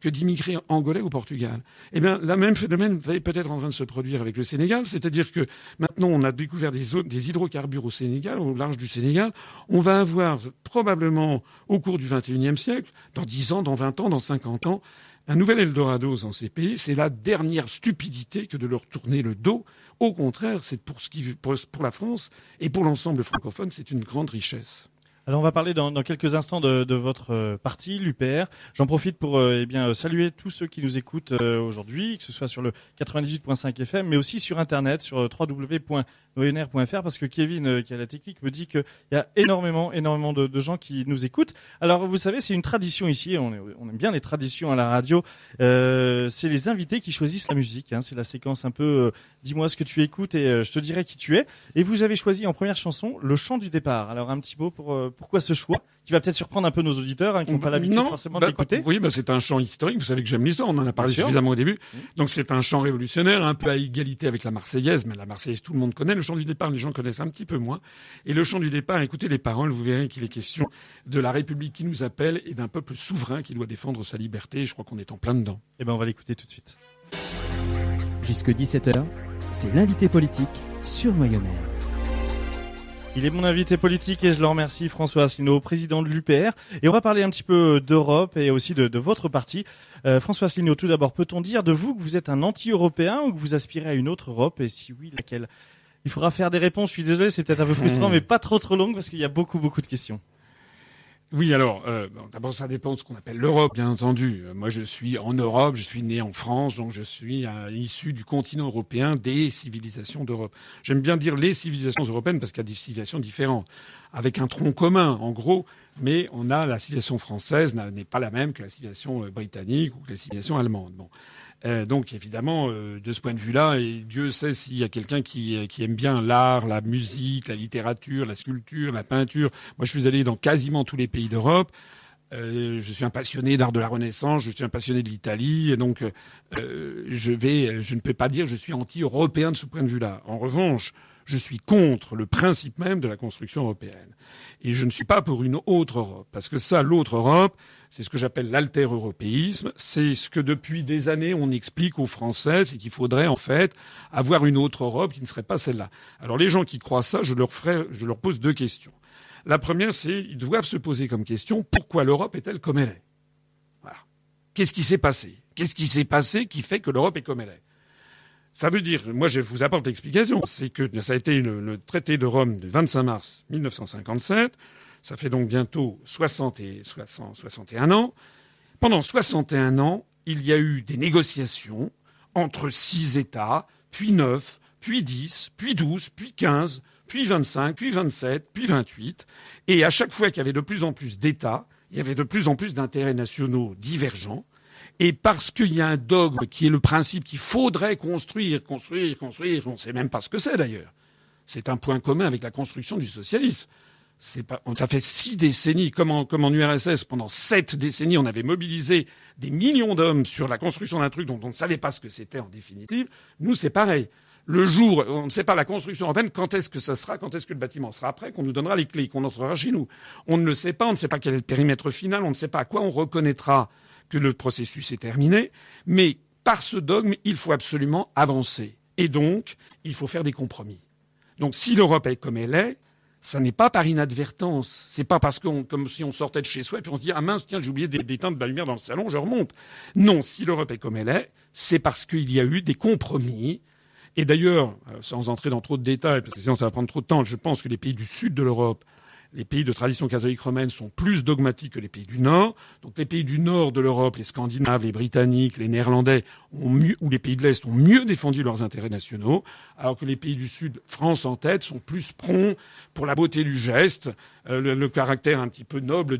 que d'immigrés angolais au Portugal. Eh bien, le même phénomène va peut-être en train de se produire avec le Sénégal, c'est-à-dire que maintenant on a découvert des, hydrocarbures au Sénégal, au large du Sénégal. On va avoir probablement au cours du XXIe siècle, dans 10 ans, dans 20 ans, dans 50 ans, un nouvel Eldorado dans ces pays. C'est la dernière stupidité que de leur tourner le dos. Au contraire, c'est pour, ce qui, pour la France et pour l'ensemble francophone, c'est une grande richesse. Alors on va parler dans, quelques instants de, votre euh, parti, l'UPR. J'en profite pour euh, eh bien saluer tous ceux qui nous écoutent euh, aujourd'hui, que ce soit sur le 98.5 FM, mais aussi sur Internet, sur www.noyenr.fr, parce que Kevin, qui a la technique, me dit qu'il y a énormément, énormément de, gens qui nous écoutent. Alors vous savez, c'est une tradition ici, on, aime bien les traditions à la radio, c'est les invités qui choisissent la musique. Hein. c'est la séquence un peu dis-moi ce que tu écoutes et je te dirai qui tu es. Et vous avez choisi en première chanson le chant du départ. Alors un petit mot pour pourquoi ce choix qui va peut-être surprendre un peu nos auditeurs hein, qui n'ont pas l'habitude forcément bah, d'écouter. Oui, bah, c'est un chant historique. Vous savez que j'aime l'histoire. On en a parlé suffisamment au début. Mmh. Donc c'est un chant révolutionnaire, un peu à égalité avec la Marseillaise, mais la Marseillaise tout le monde connaît. Le chant du départ, les gens connaissent un petit peu moins. Et le chant du départ, écoutez les paroles, vous verrez qu'il est question de la République qui nous appelle et d'un peuple souverain qui doit défendre sa liberté. Je crois qu'on est en plein dedans. Eh ben on va l'écouter tout de suite. Jusque 17h, c'est l'invité politique sur Noyonnais. Il est mon invité politique et je le remercie, François Asselineau, président de l'UPR. Et on va parler un petit peu d'Europe et aussi de, votre parti. Euh, François Asselineau, tout d'abord, peut-on dire de vous que vous êtes un anti-européen ou que vous aspirez à une autre Europe? Et si oui, laquelle? Il faudra faire des réponses. Je suis désolé, c'est peut-être un peu frustrant, hmm. mais pas trop trop long parce qu'il y a beaucoup beaucoup de questions. Oui, alors, euh, d'abord, ça dépend de ce qu'on appelle l'Europe, bien entendu. Euh, moi, je suis en Europe, je suis né en France, donc je suis euh, issu du continent européen, des civilisations d'Europe. J'aime bien dire les civilisations européennes parce qu'il y a des civilisations différentes, avec un tronc commun, en gros, mais on a la civilisation française n'est pas la même que la civilisation britannique ou que la civilisation allemande. Bon. Euh, donc évidemment, euh, de ce point de vue-là, et Dieu sait s'il y a quelqu'un qui, euh, qui aime bien l'art, la musique, la littérature, la sculpture, la peinture. Moi, je suis allé dans quasiment tous les pays d'Europe. Euh, je suis un passionné d'art de la Renaissance, je suis un passionné de l'Italie, donc euh, je vais, je ne peux pas dire que je suis anti-européen de ce point de vue-là. En revanche, je suis contre le principe même de la construction européenne. Et je ne suis pas pour une autre Europe. Parce que ça, l'autre Europe, c'est ce que j'appelle l'alter-européisme. C'est ce que depuis des années on explique aux Français, c'est qu'il faudrait en fait avoir une autre Europe qui ne serait pas celle-là. Alors les gens qui croient ça, je leur, ferai, je leur pose deux questions. La première, c'est ils doivent se poser comme question pourquoi l'Europe est-elle comme elle est? Qu'est-ce qui s'est passé? Qu'est-ce qui s'est passé qui fait que l'Europe est comme elle est? Ça veut dire, moi je vous apporte l'explication, c'est que ça a été le traité de Rome du 25 mars 1957, ça fait donc bientôt 60 et 61 ans. Pendant 61 ans, il y a eu des négociations entre six États, puis neuf, puis dix, puis douze, puis quinze, puis vingt-cinq, puis vingt-sept, puis vingt-huit. Et à chaque fois qu'il y avait de plus en plus d'États, il y avait de plus en plus d'intérêts nationaux divergents. Et parce qu'il y a un dogme qui est le principe qu'il faudrait construire, construire, construire, on ne sait même pas ce que c'est d'ailleurs. C'est un point commun avec la construction du socialisme. Pas, ça fait six décennies, comme en, comme en URSS, pendant sept décennies, on avait mobilisé des millions d'hommes sur la construction d'un truc dont on ne savait pas ce que c'était en définitive. Nous, c'est pareil. Le jour, on ne sait pas la construction européenne, quand est-ce que ça sera, quand est-ce que le bâtiment sera prêt, qu'on nous donnera les clés, qu'on entrera chez nous. On ne le sait pas, on ne sait pas quel est le périmètre final, on ne sait pas à quoi on reconnaîtra que le processus est terminé, mais par ce dogme, il faut absolument avancer. Et donc, il faut faire des compromis. Donc, si l'Europe est comme elle est, ça n'est pas par inadvertance. C'est pas parce qu'on, comme si on sortait de chez soi et puis on se dit, ah mince, tiens, j'ai oublié d'éteindre la lumière dans le salon, je remonte. Non, si l'Europe est comme elle est, c'est parce qu'il y a eu des compromis. Et d'ailleurs, euh, sans entrer dans trop de détails, parce que sinon ça va prendre trop de temps, je pense que les pays du sud de l'Europe les pays de tradition catholique romaine sont plus dogmatiques que les pays du Nord. Donc les pays du Nord de l'Europe, les Scandinaves, les Britanniques, les Néerlandais, ont ou les pays de l'Est ont mieux défendu leurs intérêts nationaux, alors que les pays du Sud, France en tête, sont plus prompts pour la beauté du geste, euh, le, caractère un petit peu noble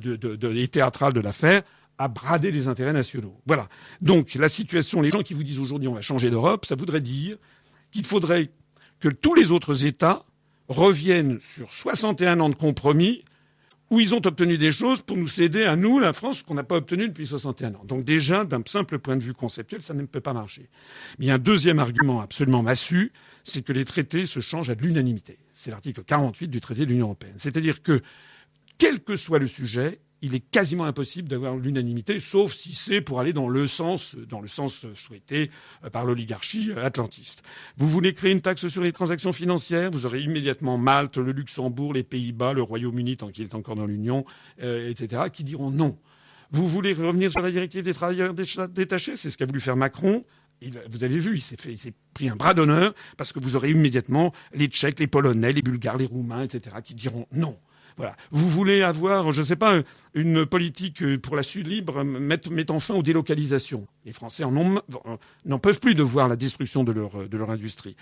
et théâtral de l'affaire, à brader les intérêts nationaux. Voilà. Donc la situation, les gens qui vous disent aujourd'hui on va changer d'Europe, ça voudrait dire qu'il faudrait que tous les autres États reviennent sur 61 ans de compromis où ils ont obtenu des choses pour nous céder à nous, la France, qu'on n'a pas obtenu depuis 61 ans. Donc déjà, d'un simple point de vue conceptuel, ça ne peut pas marcher. Mais il y a un deuxième argument absolument massu, c'est que les traités se changent à l'unanimité. C'est l'article 48 du traité de l'Union européenne. C'est-à-dire que, quel que soit le sujet, il est quasiment impossible d'avoir l'unanimité, sauf si c'est pour aller dans le sens, dans le sens souhaité euh, par l'oligarchie euh, atlantiste. Vous voulez créer une taxe sur les transactions financières, vous aurez immédiatement Malte, le Luxembourg, les Pays-Bas, le Royaume-Uni tant qu'il est encore dans l'Union, euh, etc., qui diront non. Vous voulez revenir sur la directive des travailleurs détachés, c'est ce qu'a voulu faire Macron. vous avez vu, il fait, il s'est pris un bras d'honneur parce que vous aurez immédiatement les Tchèques, les Polonais, les Bulgares, les Roumains, etc., qui diront non. Vous voulez avoir, je ne sais pas, une politique pour la Sud libre mettant fin aux délocalisations. Les Français n'en peuvent plus de voir la destruction de leur, industrie.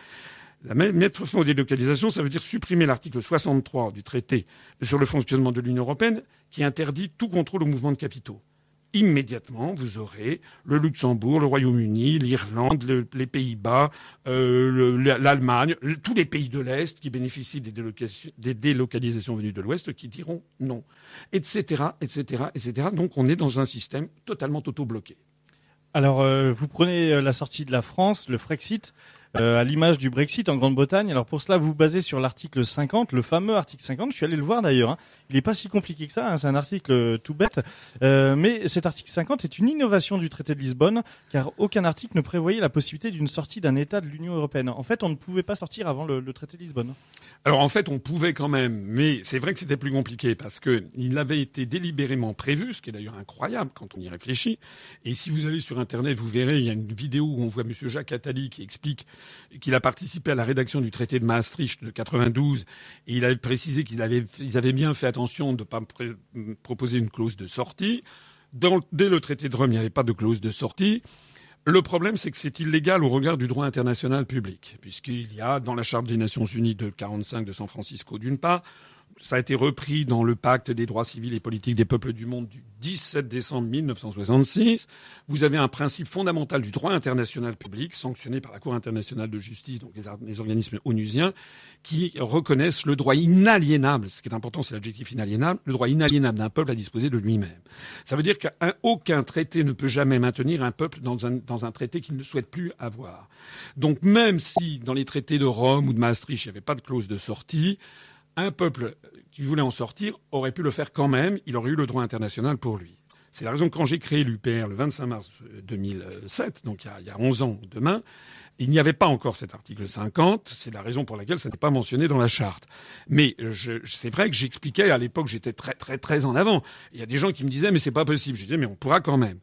Mettre fin aux délocalisations, ça veut dire supprimer l'article 63 du traité sur le fonctionnement de l'Union européenne qui interdit tout contrôle au mouvement de capitaux immédiatement, vous aurez le Luxembourg, le Royaume-Uni, l'Irlande, les Pays-Bas, euh, l'Allemagne, tous les pays de l'Est qui bénéficient des, délocalisations venues de l'Ouest qui diront non, etc., etc., etc. Donc on est dans un système totalement auto-bloqué. Alors, euh, vous prenez euh, la sortie de la France, le Frexit. À l'image du Brexit en Grande-Bretagne. Alors pour cela, vous vous basez sur l'article 50, le fameux article 50. Je suis allé le voir d'ailleurs. Hein. Il n'est pas si compliqué que ça. Hein. C'est un article euh, tout bête. Euh, mais cet article 50 est une innovation du traité de Lisbonne, car aucun article ne prévoyait la possibilité d'une sortie d'un État de l'Union européenne. En fait, on ne pouvait pas sortir avant le, le traité de Lisbonne. Alors en fait, on pouvait quand même, mais c'est vrai que c'était plus compliqué parce que il avait été délibérément prévu, ce qui est d'ailleurs incroyable quand on y réfléchit. Et si vous allez sur Internet, vous verrez, il y a une vidéo où on voit M. Jacques Attali qui explique qu'il a participé à la rédaction du traité de Maastricht de 92 et il avait précisé qu'ils avaient, ils avaient bien fait attention de ne pas proposer une clause de sortie. dès le traité de Rome, il n'y avait pas de clause de sortie. Le problème, c'est que c'est illégal au regard du droit international public, puisqu'il y a dans la Charte des Nations Unies de 45 de San Francisco d'une part, ça a été repris dans le pacte des droits civils et politiques des peuples du monde du 17 décembre 1966. Vous avez un principe fondamental du droit international public, sanctionné par la Cour internationale de justice, donc les, organismes onusiens, qui reconnaissent le droit inaliénable, ce qui est important, c'est l'adjectif inaliénable, le droit inaliénable d'un peuple à disposer de lui-même. Ça veut dire qu'aucun traité ne peut jamais maintenir un peuple dans un, dans un traité qu'il ne souhaite plus avoir. Donc même si dans les traités de Rome ou de Maastricht, il n'y avait pas de clause de sortie, un peuple qui voulait en sortir aurait pu le faire quand même, il aurait eu le droit international pour lui. C'est la raison que quand j'ai créé l'UPR le 25 mars 2007, donc il y a, 11 ans demain, il n'y avait pas encore cet article 50. C'est la raison pour laquelle ça n'est pas mentionné dans la charte. Mais c'est vrai que j'expliquais à l'époque, j'étais très très très en avant. Il y a des gens qui me disaient mais c'est pas possible. Je disais mais on pourra quand même.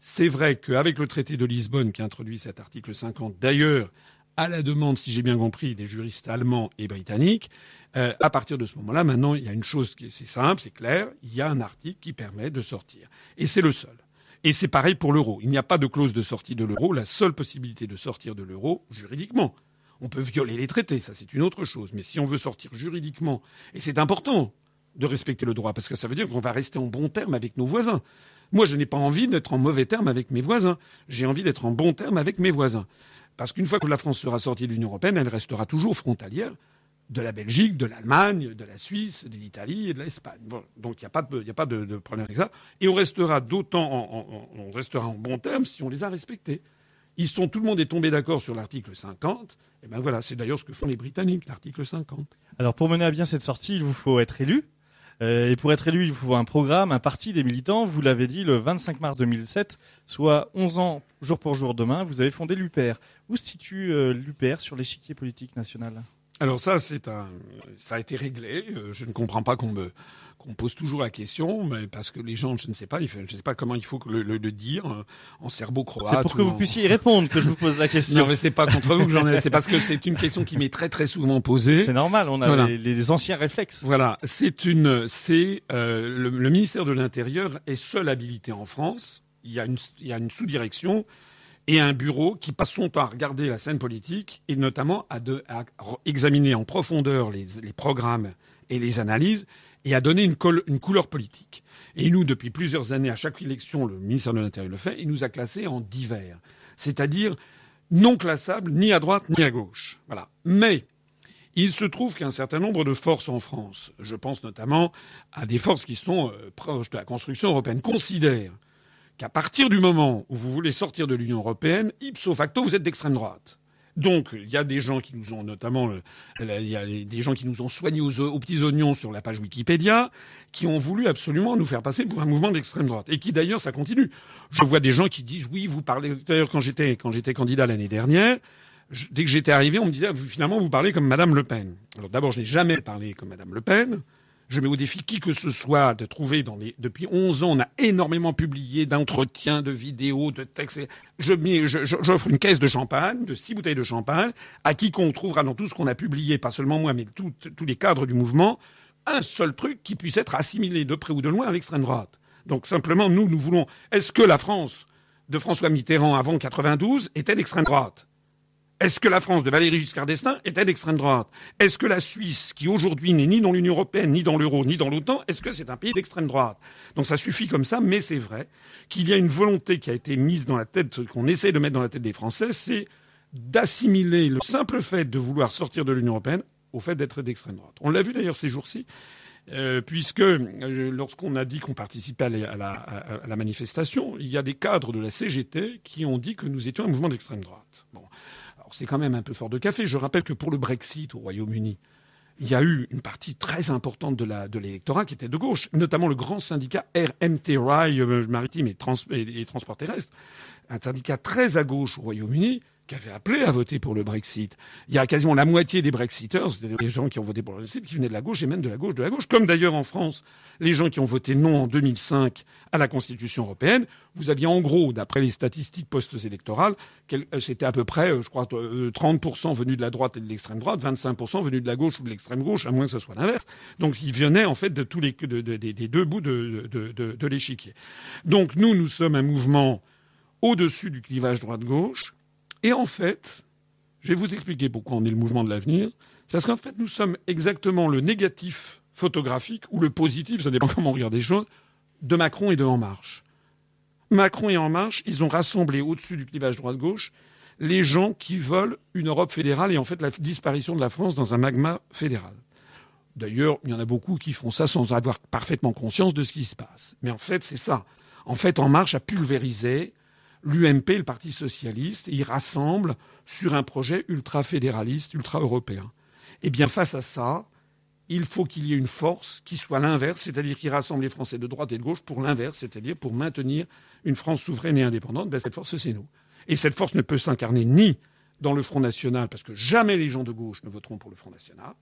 C'est vrai qu'avec le traité de Lisbonne qui introduit cet article 50, d'ailleurs à la demande, si j'ai bien compris, des juristes allemands et britanniques, euh, à partir de ce moment-là, maintenant, il y a une chose qui est simple, c'est clair, il y a un article qui permet de sortir. Et c'est le seul. Et c'est pareil pour l'euro. Il n'y a pas de clause de sortie de l'euro. La seule possibilité de sortir de l'euro, juridiquement, on peut violer les traités, ça c'est une autre chose. Mais si on veut sortir juridiquement, et c'est important de respecter le droit, parce que ça veut dire qu'on va rester en bon terme avec nos voisins. Moi, je n'ai pas envie d'être en mauvais terme avec mes voisins. J'ai envie d'être en bon terme avec mes voisins. Parce qu'une fois que la France sera sortie de l'Union européenne, elle restera toujours frontalière de la Belgique, de l'Allemagne, de la Suisse, de l'Italie et de l'Espagne. Donc il n'y a pas, de, a pas de, problème avec ça. Et on restera d'autant, en, on restera en bon terme si on les a respectés. Ils sont, tout le monde est tombé d'accord sur l'article 50. Et ben voilà, c'est d'ailleurs ce que font les Britanniques, l'article 50. Alors pour mener à bien cette sortie, il vous faut être élu. Euh, et pour être élu, il faut un programme, un parti, des militants. Vous l'avez dit, le 25 mars 2007, soit 11 ans jour pour jour demain, vous avez fondé l'UPR. Où se situe euh, l'UPR sur l'échiquier politique national? Alors ça, c'est un, ça a été réglé. Euh, je ne comprends pas qu'on me, qu'on pose toujours la question, mais parce que les gens, je ne sais pas, je ne sais pas comment il faut le, le, dire euh, en serbo-croate. C'est pour que vous puissiez y répondre que je vous pose la (laughs) question. non, mais c'est pas contre vous que j'en ai. C'est parce que c'est une question qui m'est très très souvent posée. C'est normal, on a les, anciens réflexes. Voilà, c'est une, c'est euh, le, le, ministère de l'Intérieur est seul habilité en France. Il y a une, il y a une sous-direction et un bureau qui passe son temps à regarder la scène politique et notamment à, examiner en profondeur les, programmes et les analyses et à donner une, une, couleur politique. Et nous, depuis plusieurs années, à chaque élection, le ministère de l'Intérieur le fait, il nous a classés en divers, c'est-à-dire non classables ni à droite ni à gauche. Voilà. Mais il se trouve qu'un certain nombre de forces en France, je pense notamment à des forces qui sont euh, proches de la construction européenne, considèrent qu'à partir du moment où vous voulez sortir de l'Union européenne, ipso facto, vous êtes d'extrême droite. Donc, il y a des gens qui nous ont, notamment, euh, il y a des gens qui nous ont soignés aux, petits oignons sur la page Wikipédia, qui ont voulu absolument nous faire passer pour un mouvement d'extrême droite. Et qui, d'ailleurs, ça continue. Je vois des gens qui disent, oui, vous parlez, d'ailleurs, quand j'étais, quand j'étais candidat l'année dernière, dès que j'étais arrivé, on me disait, finalement, vous parlez comme Madame Le Pen. Alors, d'abord, je n'ai jamais parlé comme Madame Le Pen. Je mets au défi qui que ce soit de trouver dans les, depuis 11 ans, on a énormément publié d'entretiens, de vidéos, de textes. Je mets, j'offre une caisse de champagne, de six bouteilles de champagne, à quiconque trouvera dans tout ce qu'on a publié, pas seulement moi, mais tous les cadres du mouvement, un seul truc qui puisse être assimilé de près ou de loin à l'extrême droite. Donc simplement, nous, nous voulons, est-ce que la France de François Mitterrand avant 92 était l'extrême droite? Est-ce que la France de Valéry Giscard d'Estaing était d'extrême droite? Est-ce que la Suisse, qui aujourd'hui n'est ni dans l'Union européenne, ni dans l'euro, ni dans l'OTAN, est-ce que c'est un pays d'extrême droite? Donc ça suffit comme ça, mais c'est vrai qu'il y a une volonté qui a été mise dans la tête, qu'on essaie de mettre dans la tête des Français, c'est d'assimiler le simple fait de vouloir sortir de l'Union européenne au fait d'être d'extrême droite. On l'a vu d'ailleurs ces jours-ci. Euh, puisque euh, lorsqu'on a dit qu'on participait à la, manifestation, il y a des cadres de la CGT qui ont dit que nous étions un mouvement d'extrême droite. Alors c'est quand même un peu fort de café. Je rappelle que pour le Brexit au Royaume-Uni, il y a eu une partie très importante de l'électorat qui était de gauche, notamment le grand syndicat RMT Rail euh, maritime et, et, et transport terrestre, un syndicat très à gauche au Royaume-Uni, qui avait appelé à voter pour le Brexit. Il y a quasiment la moitié des Brexiteurs, c'était des gens qui ont voté pour le Brexit, qui venaient de la gauche et même de la gauche de la gauche. Comme d'ailleurs en France, les gens qui ont voté non en 2005 à la Constitution européenne, vous aviez en gros, d'après les statistiques post-électorales, euh, c'était à peu près, euh, je crois, 30% euh, venus de la droite et de l'extrême droite, 25% venus de la gauche ou de l'extrême gauche, à moins que ce soit l'inverse. Donc ils venaient en fait de tous les de, de, des deux bouts de l'échiquier. Donc nous, nous sommes un mouvement au-dessus du clivage droite-gauche et en fait, je vais vous expliquer pourquoi on est le mouvement de l'avenir. Parce qu'en fait, nous sommes exactement le négatif photographique ou le positif, ça dépend comment on regarde les choses, de Macron et de En Marche. Macron et En Marche, ils ont rassemblé au-dessus du clivage droite-gauche les gens qui veulent une Europe fédérale et en fait la disparition de la France dans un magma fédéral. D'ailleurs, il y en a beaucoup qui font ça sans avoir parfaitement conscience de ce qui se passe. Mais en fait, c'est ça. En fait, En Marche a pulvérisé l'UMP, le Parti socialiste, il rassemble sur un projet ultra-fédéraliste, ultra-européen. Eh bien, face à ça, il faut qu'il y ait une force qui soit l'inverse, c'est-à-dire qui rassemble les Français de droite et de gauche pour l'inverse, c'est-à-dire pour maintenir une France souveraine et indépendante. Ben, cette force, c'est nous. Et cette force ne peut s'incarner ni dans le Front National, parce que jamais les gens de gauche ne voteront pour le Front National,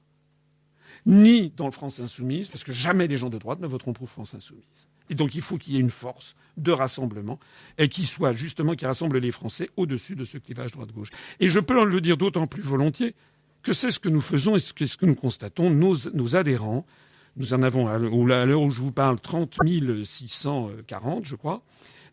ni dans le France Insoumise, parce que jamais les gens de droite ne voteront pour France Insoumise. Et donc il faut qu'il y ait une force de rassemblement et qui soit justement qui rassemble les Français au-dessus de ce clivage droite-gauche. Et je peux le dire d'autant plus volontiers que c'est ce que nous faisons et ce que, nous constatons. Nos, adhérents, nous en avons à l'heure où je vous parle 30 640, je crois.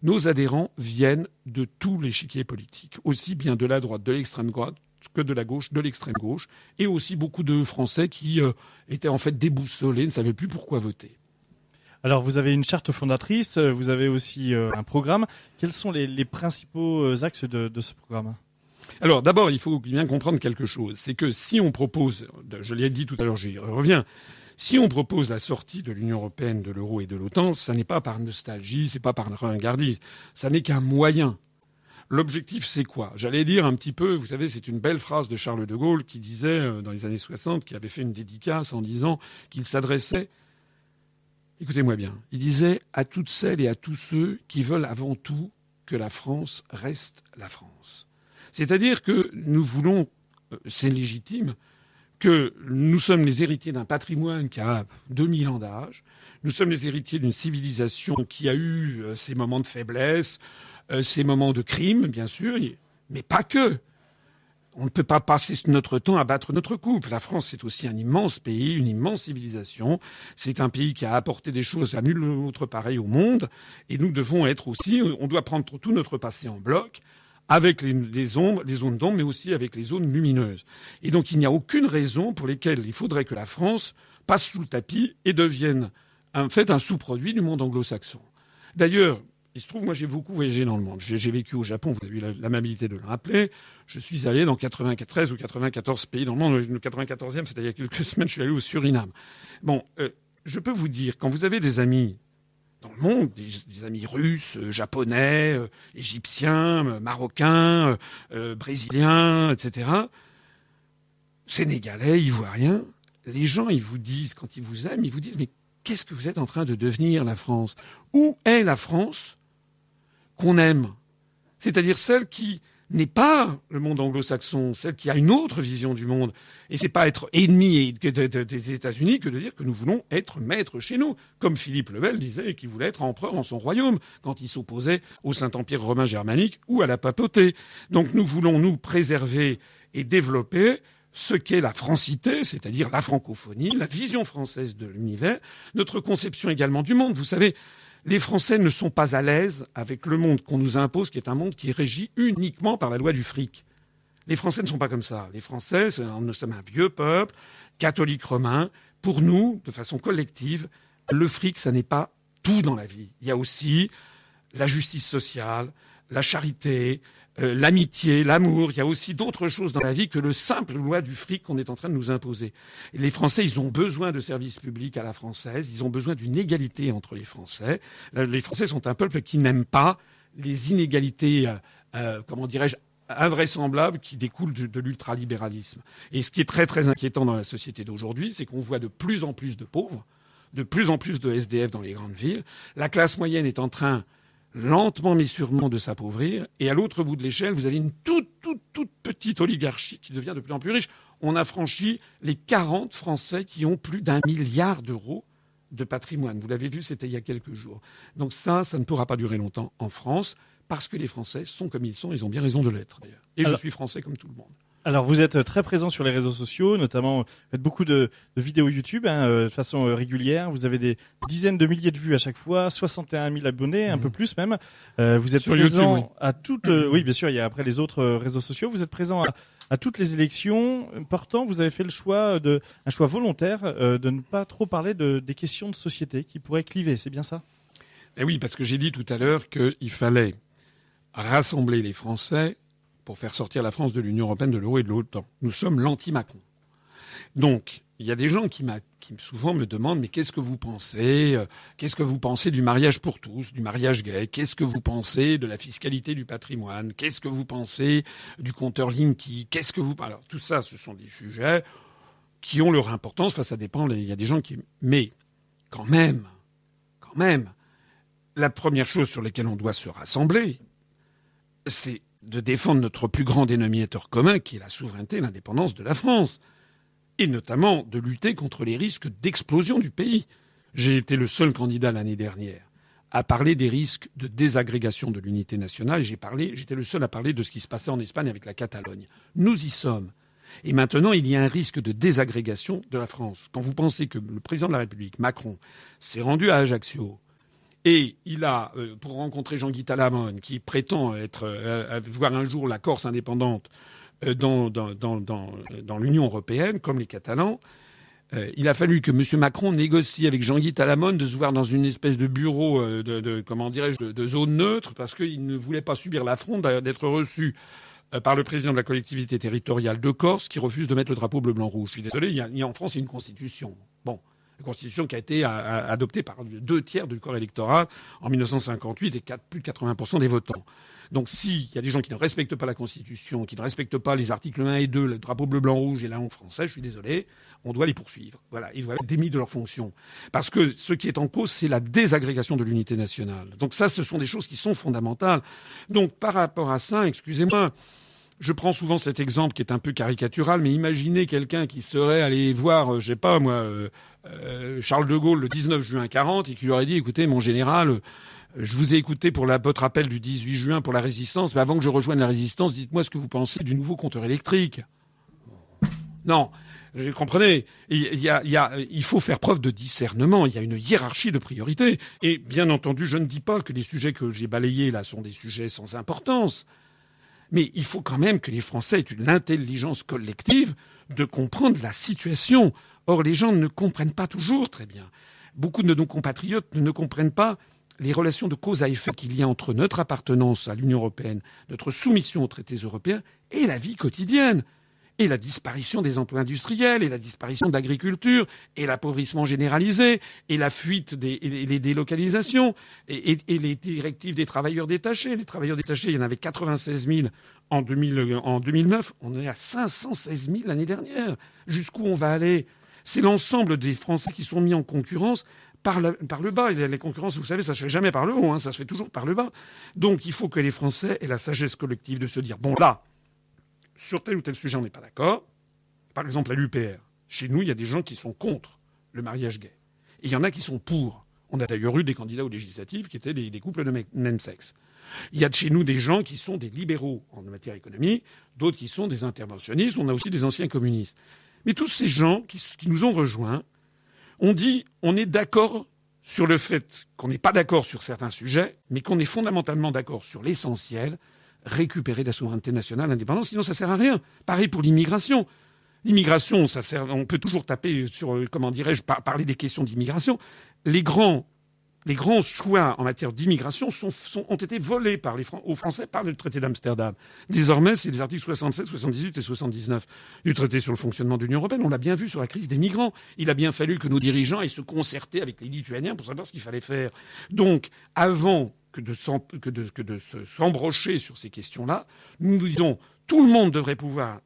Nos adhérents viennent de tous les l'échiquier politique, aussi bien de la droite, de l'extrême droite que de la gauche, de l'extrême gauche, et aussi beaucoup de Français qui euh, étaient en fait déboussolés, ne savaient plus pourquoi voter. Alors, vous avez une charte fondatrice, euh, vous avez aussi euh, un programme. Quels sont les, principaux euh, axes de, ce programme? Alors d'abord, il faut bien comprendre quelque chose. C'est que si on propose, je l'ai dit tout à l'heure, j'y reviens, si on propose la sortie de l'Union européenne, de l'euro et de l'OTAN, ça n'est pas par nostalgie, c'est pas par ringardise, ça n'est qu'un moyen. L'objectif, c'est quoi? J'allais dire un petit peu, vous savez, c'est une belle phrase de Charles de Gaulle qui disait, dans les années 60, qui avait fait une dédicace en disant qu'il s'adressait Écoutez-moi bien. Il disait à toutes celles et à tous ceux qui veulent avant tout que la France reste la France. C'est-à-dire que nous voulons, euh, c'est légitime, que nous sommes les héritiers d'un patrimoine qui a 2000 ans d'âge, nous sommes les héritiers d'une civilisation qui a eu euh, ses moments de faiblesse, euh, ses moments de crime, bien sûr, mais pas que. On ne peut pas passer notre temps à battre notre couple. La France, c'est aussi un immense pays, une immense civilisation. C'est un pays qui a apporté des choses à nul autre pareil au monde. Et nous devons être aussi, on doit prendre tout notre passé en bloc, avec les, ombres, les zones d'ombre, mais aussi avec les zones lumineuses. Et donc, il n'y a aucune raison pour lesquelles il faudrait que la France passe sous le tapis et devienne, en fait, un sous-produit du monde anglo-saxon. D'ailleurs, il se trouve, moi, j'ai beaucoup voyagé dans le monde. J'ai vécu au Japon, vous avez eu l'amabilité de le rappeler. Je suis allé dans 93 ou 94 pays dans le monde. Le 94e, c'était il y a quelques (laughs) semaines, je suis allé au Suriname. Bon, euh, je peux vous dire, quand vous avez des amis dans le monde, des, amis russes, euh, japonais, euh, égyptiens, marocains, brésiliens, etc., sénégalais, ivoiriens, les gens, ils vous disent, quand ils vous aiment, ils vous disent, mais qu'est-ce que vous êtes en train de devenir, la France? Où est la France qu'on aime, c'est-à-dire celle qui n'est pas le monde anglo-saxon, celle qui a une autre vision du monde. Et c'est pas être ennemi des États-Unis que de dire que nous voulons être maîtres chez nous, comme Philippe le Bel disait qu'il voulait être empereur en son royaume quand il s'opposait au Saint-Empire romain germanique ou à la papauté. Donc nous voulons nous préserver et développer ce qu'est la francité, c'est-à-dire la francophonie, la vision française de l'univers, notre conception également du monde. Vous savez, les Français ne sont pas à l'aise avec le monde qu'on nous impose, qui est un monde qui est régi uniquement par la loi du fric. Les Français ne sont pas comme ça. Les Français, nous sommes un vieux peuple, catholique romain. Pour nous, de façon collective, le fric, ça n'est pas tout dans la vie. Il y a aussi la justice sociale, la charité, euh, l'amitié, l'amour. Il y a aussi d'autres choses dans la vie que le simple loi du fric qu'on est en train de nous imposer. les Français, ils ont besoin de services publics à la française. Ils ont besoin d'une égalité entre les Français. Euh, les Français sont un peuple qui n'aime pas les inégalités, euh, comment dirais-je, invraisemblables qui découlent de, de l'ultralibéralisme. Et ce qui est très très inquiétant dans la société d'aujourd'hui, c'est qu'on voit de plus en plus de pauvres, de plus en plus de SDF dans les grandes villes. La classe moyenne est en train lentement mais sûrement de s'appauvrir. Et à l'autre bout de l'échelle, vous avez une toute, toute, toute petite oligarchie qui devient de plus en plus riche. On a franchi les 40 Français qui ont plus d'un milliard d'euros de patrimoine. Vous l'avez vu, c'était il y a quelques jours. Donc ça, ça ne pourra pas durer longtemps en France, parce que les Français sont comme ils sont, ils ont bien raison de l'être d'ailleurs. Et je suis français comme tout le monde. Alors vous êtes très présent sur les réseaux sociaux, notamment vous faites beaucoup de, vidéos YouTube hein, euh, de façon euh, régulière. Vous avez des dizaines de milliers de vues à chaque fois, 61 000 abonnés, un mhm. peu plus même. Euh, vous êtes présent à toutes, oui bien sûr, il y a après les autres réseaux sociaux. Vous êtes présent à, toutes les élections. Pourtant, vous avez fait le choix de un choix volontaire de ne pas trop parler de, des questions de société qui pourraient cliver. C'est bien ça? Eh oui, parce que j'ai dit tout à l'heure qu'il fallait rassembler les Français pour faire sortir la France de l'Union européenne, de l'euro et de l'OTAN. Nous sommes l'anti-Macron. Donc, il y a des gens qui, souvent me demandent mais qu'est-ce que vous pensez euh, Qu'est-ce que vous pensez du mariage pour tous, du mariage gay? Qu'est-ce que vous pensez de la fiscalité du patrimoine? Qu'est-ce que vous pensez du compteur Linky? Qu'est-ce que vous alors tout ça, ce sont des sujets qui ont leur importance. Enfin, ça dépend. Il y a des gens qui, mais quand même, quand même, la première chose sur laquelle on doit se rassembler, c'est de défendre notre plus grand dénominateur commun, qui est la souveraineté et l'indépendance de la France, et notamment de lutter contre les risques d'explosion du pays. J'ai été le seul candidat l'année dernière à parler des risques de désagrégation de l'unité nationale. J'ai j'étais le seul à parler de ce qui se passait en Espagne avec la Catalogne. Nous y sommes. Et maintenant, il y a un risque de désagrégation de la France. Quand vous pensez que le président de la République, Macron, s'est rendu à Ajaccio, et il a, euh, pour rencontrer Jean-Guy Talamone, qui prétend être, euh, voir un jour la Corse indépendante euh, dans, l'Union européenne, comme les Catalans, il a fallu que M. Macron négocie avec Jean-Guy Talamone de se voir dans une espèce de bureau de, comment dirais-je de, de, zone neutre parce qu'il ne voulait pas subir l'affront d'être reçu par le président de la collectivité territoriale de Corse qui refuse de mettre le drapeau bleu blanc rouge. Je suis désolé, il y a, il y a en France une constitution. Bon, constitution qui a été adoptée par deux tiers du corps électoral en 1958 et plus de 80% des votants. Donc s'il y a des gens qui ne respectent pas la Constitution, qui ne respectent pas les articles 1 et 2, le drapeau bleu, blanc, rouge et la langue française, je suis désolé, on doit les poursuivre. Voilà, ils doivent être démis de leurs fonctions. Parce que ce qui est en cause, c'est la désagrégation de l'unité nationale. Donc ça, ce sont des choses qui sont fondamentales. Donc par rapport à ça, excusez-moi, je prends souvent cet exemple qui est un peu caricatural, mais imaginez quelqu'un qui serait allé voir, euh, je sais pas moi, euh, euh, Charles de Gaulle le 19 juin 40 et qui lui aurait dit, écoutez, mon général, je vous ai écouté pour votre appel du 18 juin pour la résistance, mais avant que je rejoigne la résistance, dites-moi ce que vous pensez du nouveau compteur électrique. Non, vous comprenez, il, il faut faire preuve de discernement, il y a une hiérarchie de priorités. Et bien entendu, je ne dis pas que les sujets que j'ai balayés là sont des sujets sans importance. Mais il faut quand même que les Français aient l'intelligence collective de comprendre la situation. Or, les gens ne comprennent pas toujours très bien. Beaucoup de nos compatriotes ne comprennent pas les relations de cause à effet qu'il y a entre notre appartenance à l'Union européenne, notre soumission aux traités européens et la vie quotidienne et la disparition des emplois industriels, et la disparition de l'agriculture, et l'appauvrissement généralisé, et la fuite des et les délocalisations, et, les directives des travailleurs détachés. Les travailleurs détachés, il y en avait 96 000 en, 2000, en 2009, on est à 516 000 l'année dernière. Jusqu'où on va aller? C'est l'ensemble des Français qui sont mis en concurrence par, par, le bas. Les concurrences, vous savez, ça se fait jamais par le haut, hein, ça se fait toujours par le bas. Donc il faut que les Français aient la sagesse collective de se dire, bon là, sur tel ou tel sujet, on n'est pas d'accord. Par exemple, à l'UPR, chez nous, il y a des gens qui sont contre le mariage gay. Et il y en a qui sont pour. On a d'ailleurs eu des candidats aux législatives qui étaient des, couples de même sexe. Il y a de chez nous des gens qui sont des libéraux en matière économique, d'autres qui sont des interventionnistes, on a aussi des anciens communistes. Mais tous ces gens qui, nous ont rejoints ont dit on est d'accord sur le fait qu'on n'est pas d'accord sur certains sujets, mais qu'on est fondamentalement d'accord sur l'essentiel, récupérer la souveraineté nationale, l'indépendance, sinon ça sert à rien. Pareil pour l'immigration. L'immigration, ça sert, on peut toujours taper sur, euh, comment dirais-je, parler des questions d'immigration. Les grands les grands choix en matière d'immigration sont, ont été volés par les, aux Français par le traité d'Amsterdam. Désormais, c'est les articles 67, 78 et 79 du traité sur le fonctionnement de l'Union européenne. On l'a bien vu sur la crise des migrants. Il a bien fallu que nos dirigeants aient se concerter avec les Lituaniens pour savoir ce qu'il fallait faire. Donc, avant que de, s'embrocher sur ces questions-là, nous nous disons tout le monde devrait pouvoir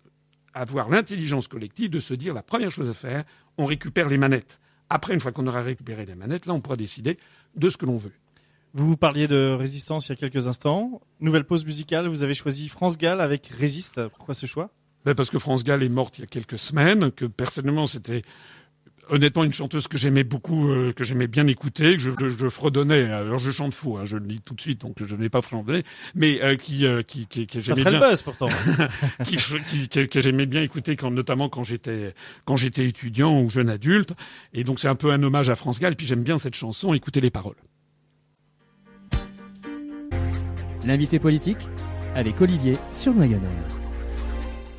avoir l'intelligence collective de se dire la première chose à faire, on récupère les manettes. Après, une fois qu'on aura récupéré les manettes, là, on pourra décider de ce que l'on veut. Vous parliez de résistance il y a quelques instants. Nouvelle pause musicale, vous avez choisi France Gall avec Résiste. Pourquoi ce choix? Ben Parce que France Gall est morte il y a quelques semaines, que personnellement c'était honnêtement une chanteuse que j'aimais beaucoup, euh, que j'aimais bien écouter, que je, je, fredonnais. Alors je chante faux, hein, je le dis tout de suite, donc je n'ai pas fredonné, mais euh, qui, euh, qui, qui, que j'aimais bien. buzz pourtant. (laughs) qui, qui, que, j'aimais bien écouter, quand, notamment quand j'étais quand j'étais étudiant ou jeune adulte. Et donc c'est un peu un hommage à France Gall. Et puis j'aime bien cette chanson. Écoutez les paroles. L'invité politique avec Olivier sur Noyonnais.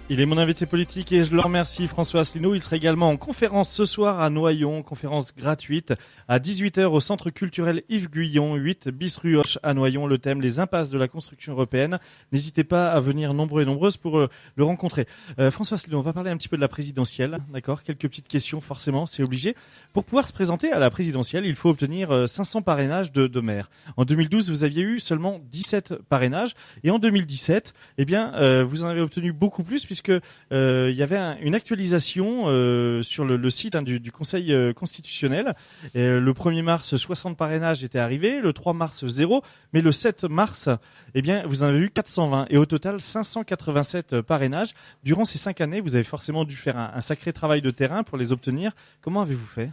Il est mon invité politique et je le remercie François Asselineau. Il sera également en conférence ce soir à Noyon, conférence gratuite à 18h au centre culturel Yves Guyon, 8 bis rue Hoche à Noyon. Le thème les impasses de la construction européenne. N'hésitez pas à venir nombreux et nombreuses pour euh, le rencontrer. Euh, François Asselineau, on va parler un petit peu de la présidentielle, d'accord? Quelques petites questions forcément, c'est obligé. Pour pouvoir se présenter à la présidentielle, il faut obtenir 500 euh, parrainages de, de maires. En 2012, vous aviez eu seulement 17 parrainages et en 2017, eh bien, vous en avez obtenu beaucoup plus puisque euh, il y avait une actualisation euh, sur le, site hein, du, Conseil euh, constitutionnel. le 1er mars, 60 parrainages étaient arrivés, le 3 mars 0, mais le 7 mars, eh bien, vous en avez eu 420 et au total 587 parrainages. Durant ces cinq années, vous avez forcément dû faire un, sacré travail de terrain pour les obtenir. Comment avez-vous fait?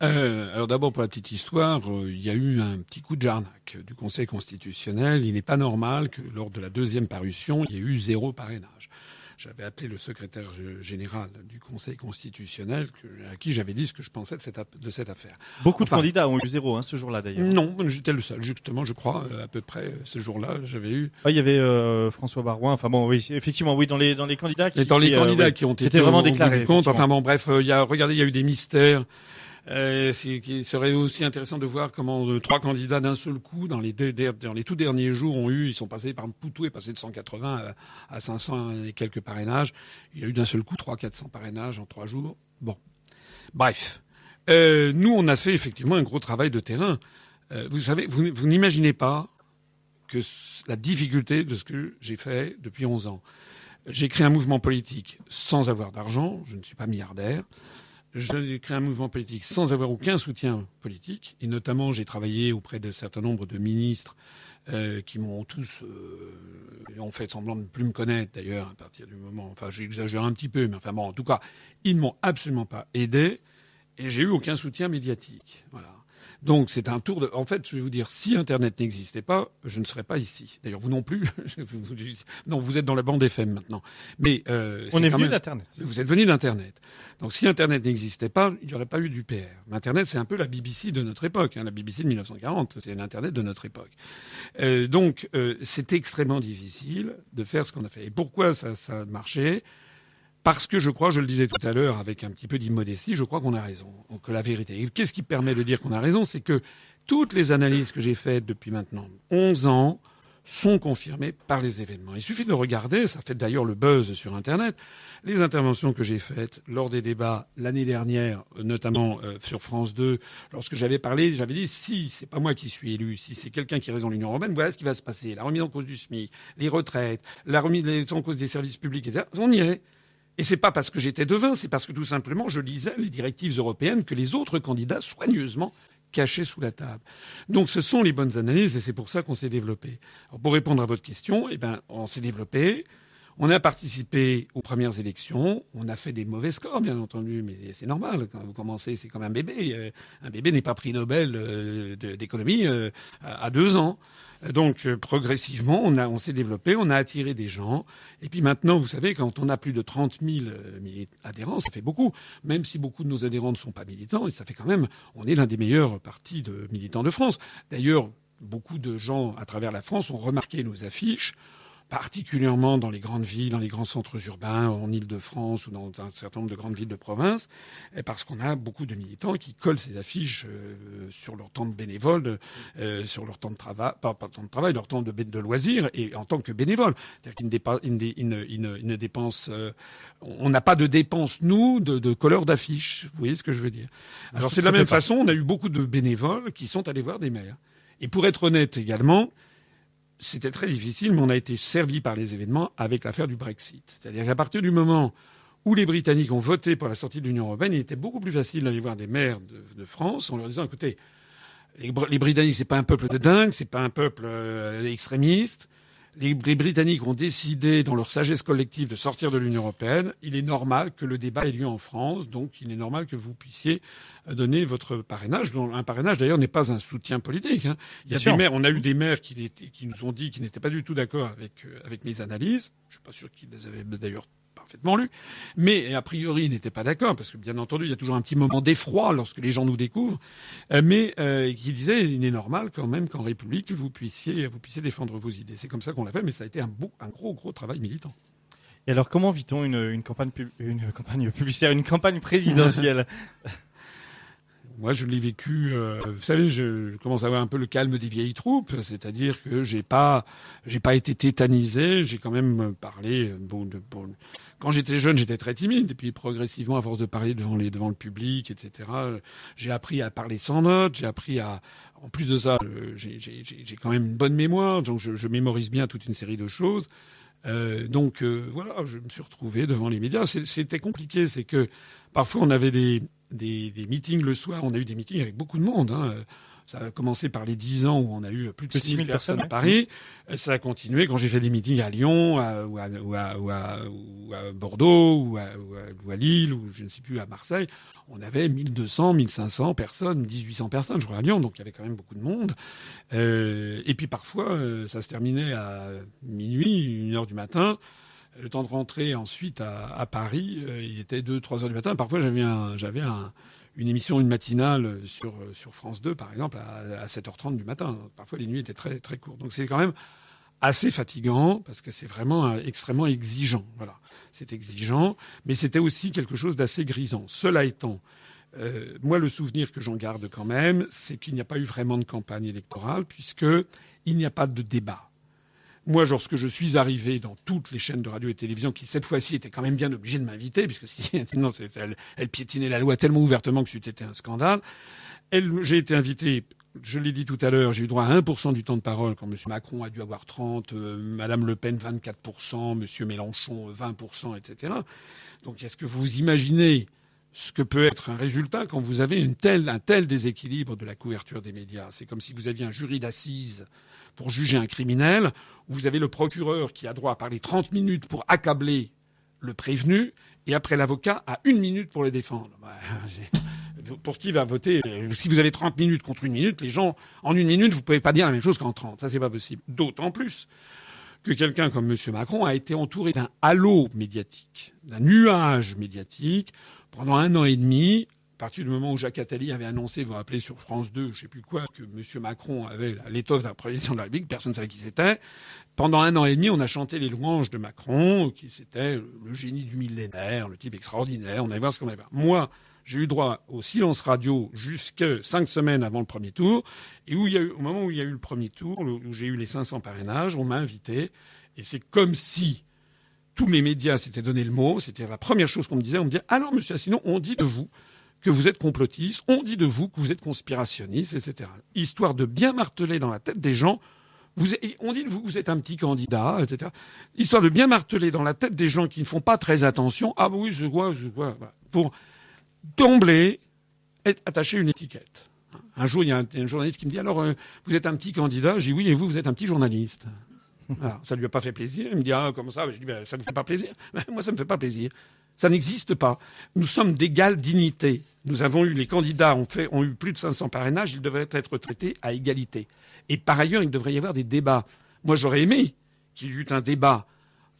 Alors d'abord pour la petite histoire, il y a eu un petit coup de jarnac du Conseil constitutionnel. Il n'est pas normal que lors de la deuxième parution, il y ait eu zéro parrainage j'avais appelé le secrétaire général du Conseil constitutionnel, à qui j'avais dit ce que je pensais de cette, de cette affaire. Beaucoup de candidats ont eu zéro hein, ce jour-là d'ailleurs. Non, j'étais le seul, justement, je crois, euh, à peu près ce jour-là, j'avais eu. il y avait euh, François Barouin. Enfin bon, oui, effectivement, oui, dans les dans les candidats qui, dans les euh, candidats qui ont été vraiment déclarés. Compte. Enfin bon, bref, il y a, regardez, il y a eu des mystères. Euh, qui serait aussi intéressant de voir comment euh, trois candidats d'un seul coup, dans les, deux, dans les tout derniers jours, ont eu, ils sont passés par Poutou est passé de 180 à, à 500 et quelques parrainages. Il y a eu d'un seul coup 300-400 parrainages en trois jours. Bon, bref. Euh, nous, on a fait effectivement un gros travail de terrain. Euh, vous savez, vous, vous n'imaginez pas que la difficulté de ce que j'ai fait depuis 11 ans. J'ai créé un mouvement politique sans avoir d'argent. Je ne suis pas milliardaire j'ai créé un mouvement politique sans avoir aucun soutien politique. Et notamment, j'ai travaillé auprès d'un certain nombre de ministres euh, qui m'ont tous euh, ont fait semblant de ne plus me connaître d'ailleurs à partir du moment. Enfin, j'exagère un petit peu, mais enfin bon, en tout cas, ils ne m'ont absolument pas aidé et j'ai eu aucun soutien médiatique. Voilà. Donc c'est un tour de. En fait, je vais vous dire, si Internet n'existait pas, je ne serais pas ici. D'ailleurs, vous non plus. (laughs) non, vous êtes dans la bande FM maintenant. Mais euh, on est, venu d'Internet. Vous êtes venu d'Internet. Donc si Internet n'existait pas, il n'y aurait pas eu du PR. Internet, c'est un peu la BBC de notre époque. Hein, la BBC de 1940, c'est l'Internet de notre époque. Euh, donc euh, c'est extrêmement difficile de faire ce qu'on a fait. Et pourquoi ça, ça a marché? Parce que je crois, je le disais tout à l'heure avec un petit peu d'immodestie, je crois qu'on a raison, que la vérité. Qu'est-ce qui permet de dire qu'on a raison? C'est que toutes les analyses que j'ai faites depuis maintenant 11 ans sont confirmées par les événements. Il suffit de regarder, ça fait d'ailleurs le buzz sur Internet, les interventions que j'ai faites lors des débats l'année dernière, notamment euh, sur France 2, lorsque j'avais parlé, j'avais dit si c'est pas moi qui suis élu, si c'est quelqu'un qui est raison de l'Union européenne, voilà ce qui va se passer. La remise en cause du SMIC, les retraites, la remise en cause des services publics, etc. On y est. Et c'est pas parce que j'étais devin, c'est parce que tout simplement je lisais les directives européennes que les autres candidats soigneusement cachaient sous la table. Donc ce sont les bonnes analyses et c'est pour ça qu'on s'est développé. pour répondre à votre question, eh ben, on s'est développé. On a participé aux premières élections. On a fait des mauvais scores, bien entendu, mais c'est normal. Quand vous commencez, c'est comme un bébé. Euh, un bébé n'est pas prix Nobel euh, d'économie euh, à deux ans. Donc euh, progressivement, on, s'est développé, on a attiré des gens. Et puis maintenant, vous savez, quand on a plus de 30 000 euh, adhérents, ça fait beaucoup. Même si beaucoup de nos adhérents ne sont pas militants, et ça fait quand même, on est l'un des meilleurs partis de militants de France. D'ailleurs, beaucoup de gens à travers la France ont remarqué nos affiches particulièrement dans les grandes villes, dans les grands centres urbains, en Île-de-France ou dans un certain nombre de grandes villes de province, parce qu'on a beaucoup de militants qui collent ces affiches euh, sur leur temps de bénévole, euh, sur leur temps de travail, pas, pas temps de travail, leur temps de, de loisir, et en tant que bénévole. C'est-à-dire qu'ils ne, dépensent, euh, on n'a pas de dépenses, nous, de, de colleurs d'affiches. Vous voyez ce que je veux dire? Alors c'est de la même façon, on a eu beaucoup de bénévoles qui sont allés voir des maires. Et pour être honnête également, c'était très difficile, mais on a été servi par les événements avec l'affaire du Brexit. C'est-à-dire qu'à partir du moment où les Britanniques ont voté pour la sortie de l'Union européenne, il était beaucoup plus facile d'aller voir des maires de, France en leur disant écoutez, les, Britanniques c'est pas un peuple de dingue, c'est pas un peuple euh, extrémiste, les, Britanniques ont décidé, dans leur sagesse collective, de sortir de l'Union européenne. Il est normal que le débat ait lieu en France, donc il est normal que vous puissiez donner votre parrainage. Un parrainage, d'ailleurs, n'est pas un soutien politique. Hein. Il y a des maires, on a eu des maires qui, qui nous ont dit qu'ils n'étaient pas du tout d'accord avec, euh, avec mes analyses. Je suis pas sûr qu'ils les avaient d'ailleurs parfaitement lu, mais a priori il n'était pas d'accord, parce que bien entendu il y a toujours un petit moment d'effroi lorsque les gens nous découvrent, euh, mais euh, qui disait il est normal quand même qu'en République vous puissiez, vous puissiez défendre vos idées. C'est comme ça qu'on l'a fait, mais ça a été un, beau, un gros gros travail militant. Et alors comment vit-on une, une, campagne, une campagne publicitaire, une campagne présidentielle? (laughs) (laughs) Moi, je l'ai vécu. Euh, vous savez, je, commence à avoir un peu le calme des vieilles troupes, c'est-à-dire que j'ai pas, j'ai pas été tétanisé. J'ai quand même parlé. Bon, de, bon, quand j'étais jeune, j'étais très timide, et puis progressivement, à force de parler devant le public, etc., j'ai appris à parler sans notes. J'ai appris à, en plus de ça, euh, j'ai quand même une bonne mémoire, donc je, mémorise bien toute une série de choses. Euh, donc euh, voilà, je me suis retrouvé devant les médias. C'était compliqué, c'est que parfois on avait des des, des, meetings le soir. On a eu des meetings avec beaucoup de monde. Hein. Ça a commencé par les 10 ans où on a eu plus de 6 000 personnes à Paris. Ça a continué quand j'ai fait des meetings à Lyon ou, à, ou, à, ou, à, Bordeaux ou, à, Lille ou je ne sais plus à Marseille. On avait 1200, 1500 personnes, 1800 personnes, je crois, à Lyon. Donc il y avait quand même beaucoup de monde. Euh, et puis parfois, euh, ça se terminait à minuit, une heure du matin le temps de rentrer ensuite à, Paris, euh, il était 2-3 heures du matin. Parfois, j'avais un, j'avais une émission, une matinale sur, sur France 2, par exemple, à, 7h30 du matin. Parfois, les nuits étaient très, très courtes. Donc, c'est quand même assez fatigant parce que c'est vraiment euh, extrêmement exigeant. Voilà. C'est exigeant, mais c'était aussi quelque chose d'assez grisant. Cela étant, euh, moi, le souvenir que j'en garde quand même, c'est qu'il n'y a pas eu vraiment de campagne électorale puisque il n'y a pas de débat. Moi, lorsque je suis arrivé dans toutes les chaînes de radio et télévision, qui cette fois-ci étaient quand même bien obligées de m'inviter, puisque (laughs) sinon, elle, elle, piétinait la loi tellement ouvertement que c'était un scandale. J'ai été invité, je l'ai dit tout à l'heure, j'ai eu droit à 1% du temps de parole quand M. Macron a dû avoir 30, euh, Mme Le Pen 24%, M. Mélenchon 20%, etc. Donc, est-ce que vous imaginez ce que peut être un résultat quand vous avez un tel déséquilibre de la couverture des médias? C'est comme si vous aviez un jury d'assises pour juger un criminel, vous avez le procureur qui a droit à parler 30 minutes pour accabler le prévenu, et après l'avocat a une minute pour le défendre. Bah, (laughs) pour qui va voter Si vous avez 30 minutes contre une minute, les gens, en une minute, vous pouvez pas dire la même chose qu'en 30. Ça, c'est pas possible. D'autant plus que quelqu'un comme M. Macron a été entouré d'un halo médiatique, d'un nuage médiatique pendant un an et demi, à partir du moment où Jacques Attali avait annoncé, vous vous rappelez sur France 2, je sais plus quoi, que M. Macron avait l'étoffe d'un président de la République, personne ne savait qui c'était. Pendant un an et demi, on a chanté les louanges de Macron, qui c'était le génie du millénaire, le type extraordinaire, on allait voir ce qu'on allait voir. Moi, j'ai eu droit au silence radio jusque cinq semaines avant le premier tour, et où il y a eu, au moment où il y a eu le premier tour, où j'ai eu les 500 parrainages, on m'a invité, et c'est comme si tous mes médias s'étaient donné le mot, c'était la première chose qu'on me disait, on me disait, alors monsieur Asselineau, on dit de vous que vous êtes complotiste, on dit de vous que vous êtes conspirationniste, etc. Histoire de bien marteler dans la tête des gens, vous, on dit de vous que vous êtes un petit candidat, etc. Histoire de bien marteler dans la tête des gens qui ne font pas très attention, ah oui, je vois, je vois, pour d'emblée attacher une étiquette. Un jour, il y a un, journaliste qui me dit, alors, euh, vous êtes un petit candidat? Je dis, oui, et vous, vous êtes un petit journaliste. (laughs) Alors, ça lui a pas fait plaisir. Il me dit, ah, comment ça? Je dis, ben, ça ne me fait pas plaisir. (laughs) moi, ça ne me fait pas plaisir. Ça n'existe pas. Nous sommes d'égale dignité. Nous avons eu, les candidats ont, fait, eu plus de 500 parrainages, ils devraient être traités à égalité. Et par ailleurs, il devrait y avoir des débats. Moi, j'aurais aimé qu'il y eût un débat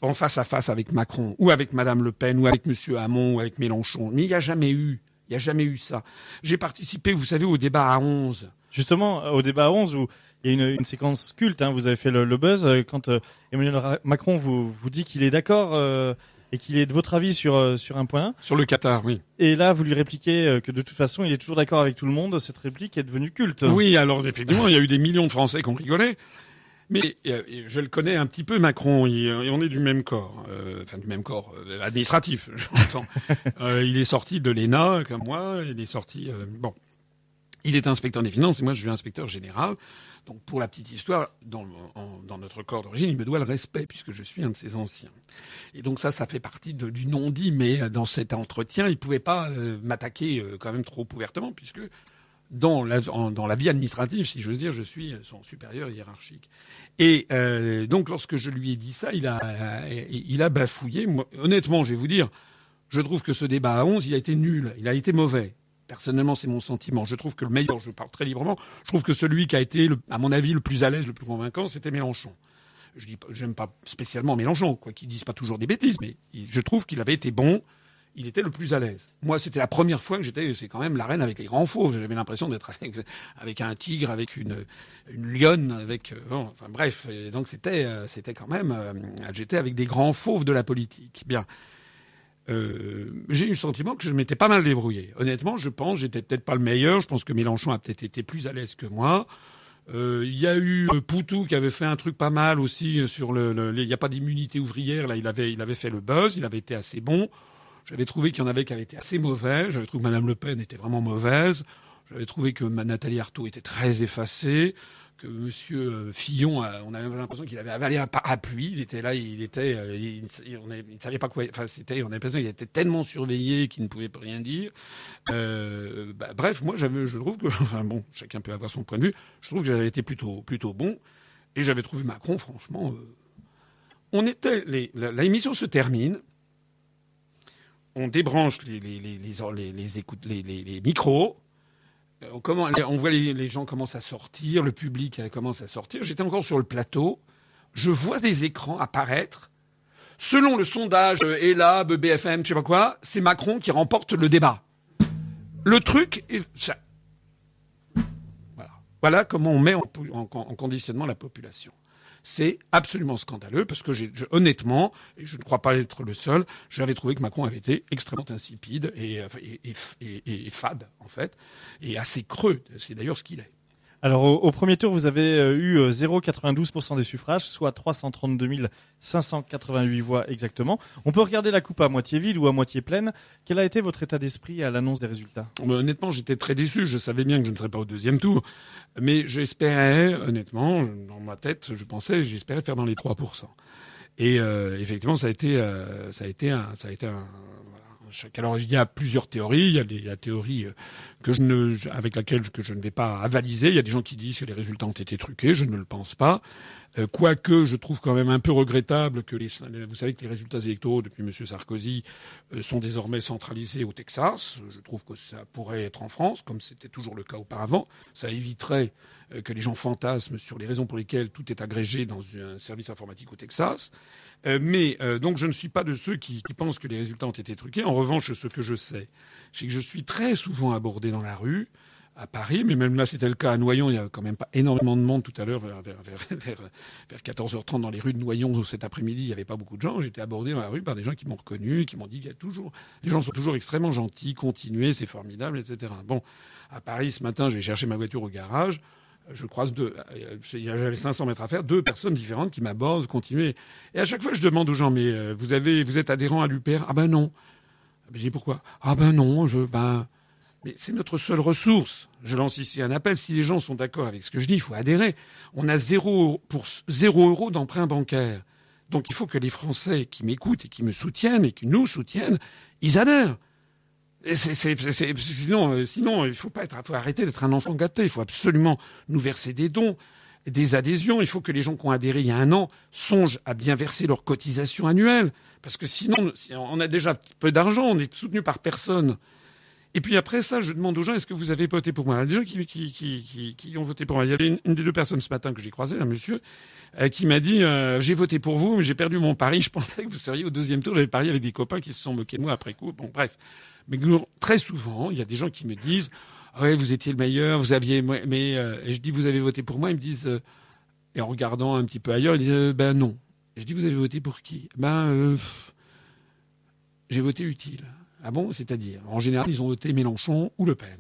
en face à face avec Macron, ou avec Madame Le Pen, ou avec Monsieur Hamon, ou avec Mélenchon. Mais il n'y a jamais eu. Il n'y a jamais eu ça. J'ai participé, vous savez, au débat à 11. Justement, au débat à 11, où Il y a une, séquence culte. Hein, vous avez fait le, buzz euh, quand euh, Emmanuel Macron vous dit qu'il est d'accord euh, et qu'il est de votre avis sur euh, sur un point. Sur le Qatar, oui. Et là, vous lui répliquez euh, que de toute façon, il est toujours d'accord avec tout le monde. Cette réplique est devenue culte. Oui, alors effectivement, il y a eu des millions de Français qui ont rigolé. Mais euh, je le connais un petit peu, Macron. Il, on est du même corps, euh, enfin du même corps euh, administratif, (laughs) j'entends. Euh, il est sorti de l'ENA comme moi. Il est sorti. bon, il est inspecteur des finances et moi je suis inspecteur général. Donc pour la petite histoire, dans, notre corps d'origine, il me doit le respect puisque je suis un de ses anciens. Et donc ça, ça fait partie du non-dit. Mais euh, dans cet entretien, il pouvait pas euh, m'attaquer euh, quand même trop ouvertement puisque dans la, vie administrative, si j'ose dire, je suis son supérieur hiérarchique. Et donc, lorsque je lui ai dit ça, il a, il a bafouillé. Honnêtement, je vais vous dire, je trouve que ce débat à 11, il a été nul, il a été mauvais. Personnellement, c'est mon sentiment. Je trouve que le meilleur, je parle très librement, je trouve que celui qui a été, à mon avis, le plus à l'aise, le plus convaincant, c'était Mélenchon. Je dis, j'aime pas spécialement Mélenchon, quoi qu'il dise pas toujours des bêtises, mais je trouve qu'il avait été bon il était le plus à l'aise. Moi, c'était la première fois que j'étais, c'est quand même l'arène avec les grands fauves. J'avais l'impression d'être avec, avec un tigre, avec une, lionne, avec, euh, enfin bref. Donc c'était, euh, c'était quand même, euh, j'étais avec des grands fauves de la politique. Bien. Euh, j'ai eu le sentiment que je m'étais pas mal débrouillé. Honnêtement, je pense, j'étais peut-être pas le meilleur. Je pense que Mélenchon a peut-être été plus à l'aise que moi. Euh, Il y a eu euh, Poutou qui avait fait un truc pas mal aussi sur le. Il n'y a pas d'immunité ouvrière. Là, il avait, il avait fait le buzz. Il avait été assez bon. J'avais trouvé qu'il y en avait qui avaient été assez mauvais. J'avais trouvé que Madame Le Pen était vraiment mauvaise. J'avais trouvé que Nathalie Arthaud était très effacée. Que Monsieur euh, Fillon, a- on avait l'impression qu'il avait avalé un parapluie. Il était là, il était, euh, il, il- savait pas quoi. Enfin, c'était, on avait l'impression qu'il était tellement surveillé qu'il ne pouvait rien dire. Euh, bah, bref, moi, j'avais, je trouve que, enfin bon, chacun peut avoir son point de vue. Je trouve que j'avais été plutôt, plutôt bon, et j'avais trouvé Macron, franchement. euh, on était, la, émission se termine. On débranche les, les, les micros. Euh, On, voit les, gens commencent à sortir, le public euh, commence à sortir. J'étais encore sur le plateau. Je vois des écrans apparaître. Selon le sondage euh, ELAB, BFM, je sais pas quoi, c'est Macron qui remporte le débat. Le truc, voilà. Comment on met en conditionnement la population. C'est absolument scandaleux parce que j'ai, honnêtement, et je ne crois pas être le seul, j'avais trouvé que Macron avait été extrêmement insipide et, euh, et fade en fait, et assez creux. C'est d'ailleurs ce qu'il est. Alors au, au premier tour, vous avez euh, eu euh, 0,92% des suffrages, soit 332 588 voix exactement. On peut regarder la coupe à moitié vide ou à moitié pleine. Quel a été votre état d'esprit à l'annonce des résultats? Mais honnêtement, j'étais très déçu. Je savais bien que je ne serais pas au deuxième tour. Mais j'espérais, honnêtement, dans ma tête, je pensais, j'espérais faire dans les 3%. Et euh, effectivement, ça a été, euh, ça a été un, ça a été un. Alors il y a plusieurs théories. Il y a des, la théorie euh, avec laquelle que je ne vais pas avaliser. Il y a des gens qui disent que les résultats ont été truqués. Je ne le pense pas. Euh, Quoique, je trouve quand même un peu regrettable que les, vous savez que les résultats électoraux depuis M. Sarkozy euh, sont désormais centralisés au Texas. Je trouve que ça pourrait être en France, comme c'était toujours le cas auparavant. Ça éviterait euh, que les gens fantasment sur les raisons pour lesquelles tout est agrégé dans un service informatique au Texas. Euh, mais euh, donc je ne suis pas de ceux qui, qui pensent que les résultats ont été truqués. En revanche, ce que je sais, c'est que je suis très souvent abordé dans la rue à Paris, mais même là c'était le cas à Noyon, il y a quand même pas énormément de monde tout à l'heure, vers, vers, vers, vers, vers 14h30 dans les rues de Noyon cet après-midi, il n'y avait pas beaucoup de gens. Été abordé dans la rue par des gens qui m'ont reconnu, qui m'ont dit qu'il y a toujours, les gens sont toujours extrêmement gentils, continuez, c'est formidable, etc. Bon, à Paris ce matin, je vais chercher ma voiture au garage. Je croise deux, euh, j'avais 500 mètres à faire, deux personnes différentes qui m'abordent, continuez. Et à chaque fois, je demande aux gens, mais euh, vous avez, vous êtes adhérent à l'UPR Ah ben non. Je dis pourquoi? Ah ben non, je, ben, mais c'est notre seule ressource. Je lance ici un appel. Si les gens sont d'accord avec ce que je dis, il faut adhérer. On a zéro pour zéro euro d'emprunt bancaire. Donc il faut que les Français qui m'écoutent et qui me soutiennent et qui nous soutiennent, ils adhèrent. Sinon, euh, sinon, il faut pas être, faut arrêter d'être un enfant gâté. Il faut absolument nous verser des dons, des adhésions. Il faut que les gens qui ont adhéré il y a un an songent à bien verser leurs cotisations annuelles, parce que sinon, si on a déjà peu d'argent, on est soutenu par personne. Et puis après ça, je demande aux gens, est-ce que vous avez voté pour moi? Il y a des gens qui, qui, qui, qui, ont voté pour moi? Il y avait une, des deux personnes ce matin que j'ai croisé, un monsieur, euh, qui m'a dit, euh, j'ai voté pour vous, mais j'ai perdu mon pari. (laughs) Je pensais que vous seriez au deuxième tour. J'avais parié avec des copains qui se sont moqués de moi après coup. Bon, bref. Mais très souvent, il y a des gens qui me disent, ouais, vous étiez le meilleur, vous aviez, mais et je dis, vous avez voté pour moi? Ils me disent, et en regardant un petit peu ailleurs, ils disent, ben non. je dis, vous avez voté pour qui? Ben, j'ai voté utile. Ah bon? C'est-à-dire, en général, ils ont voté Mélenchon ou Le Pen.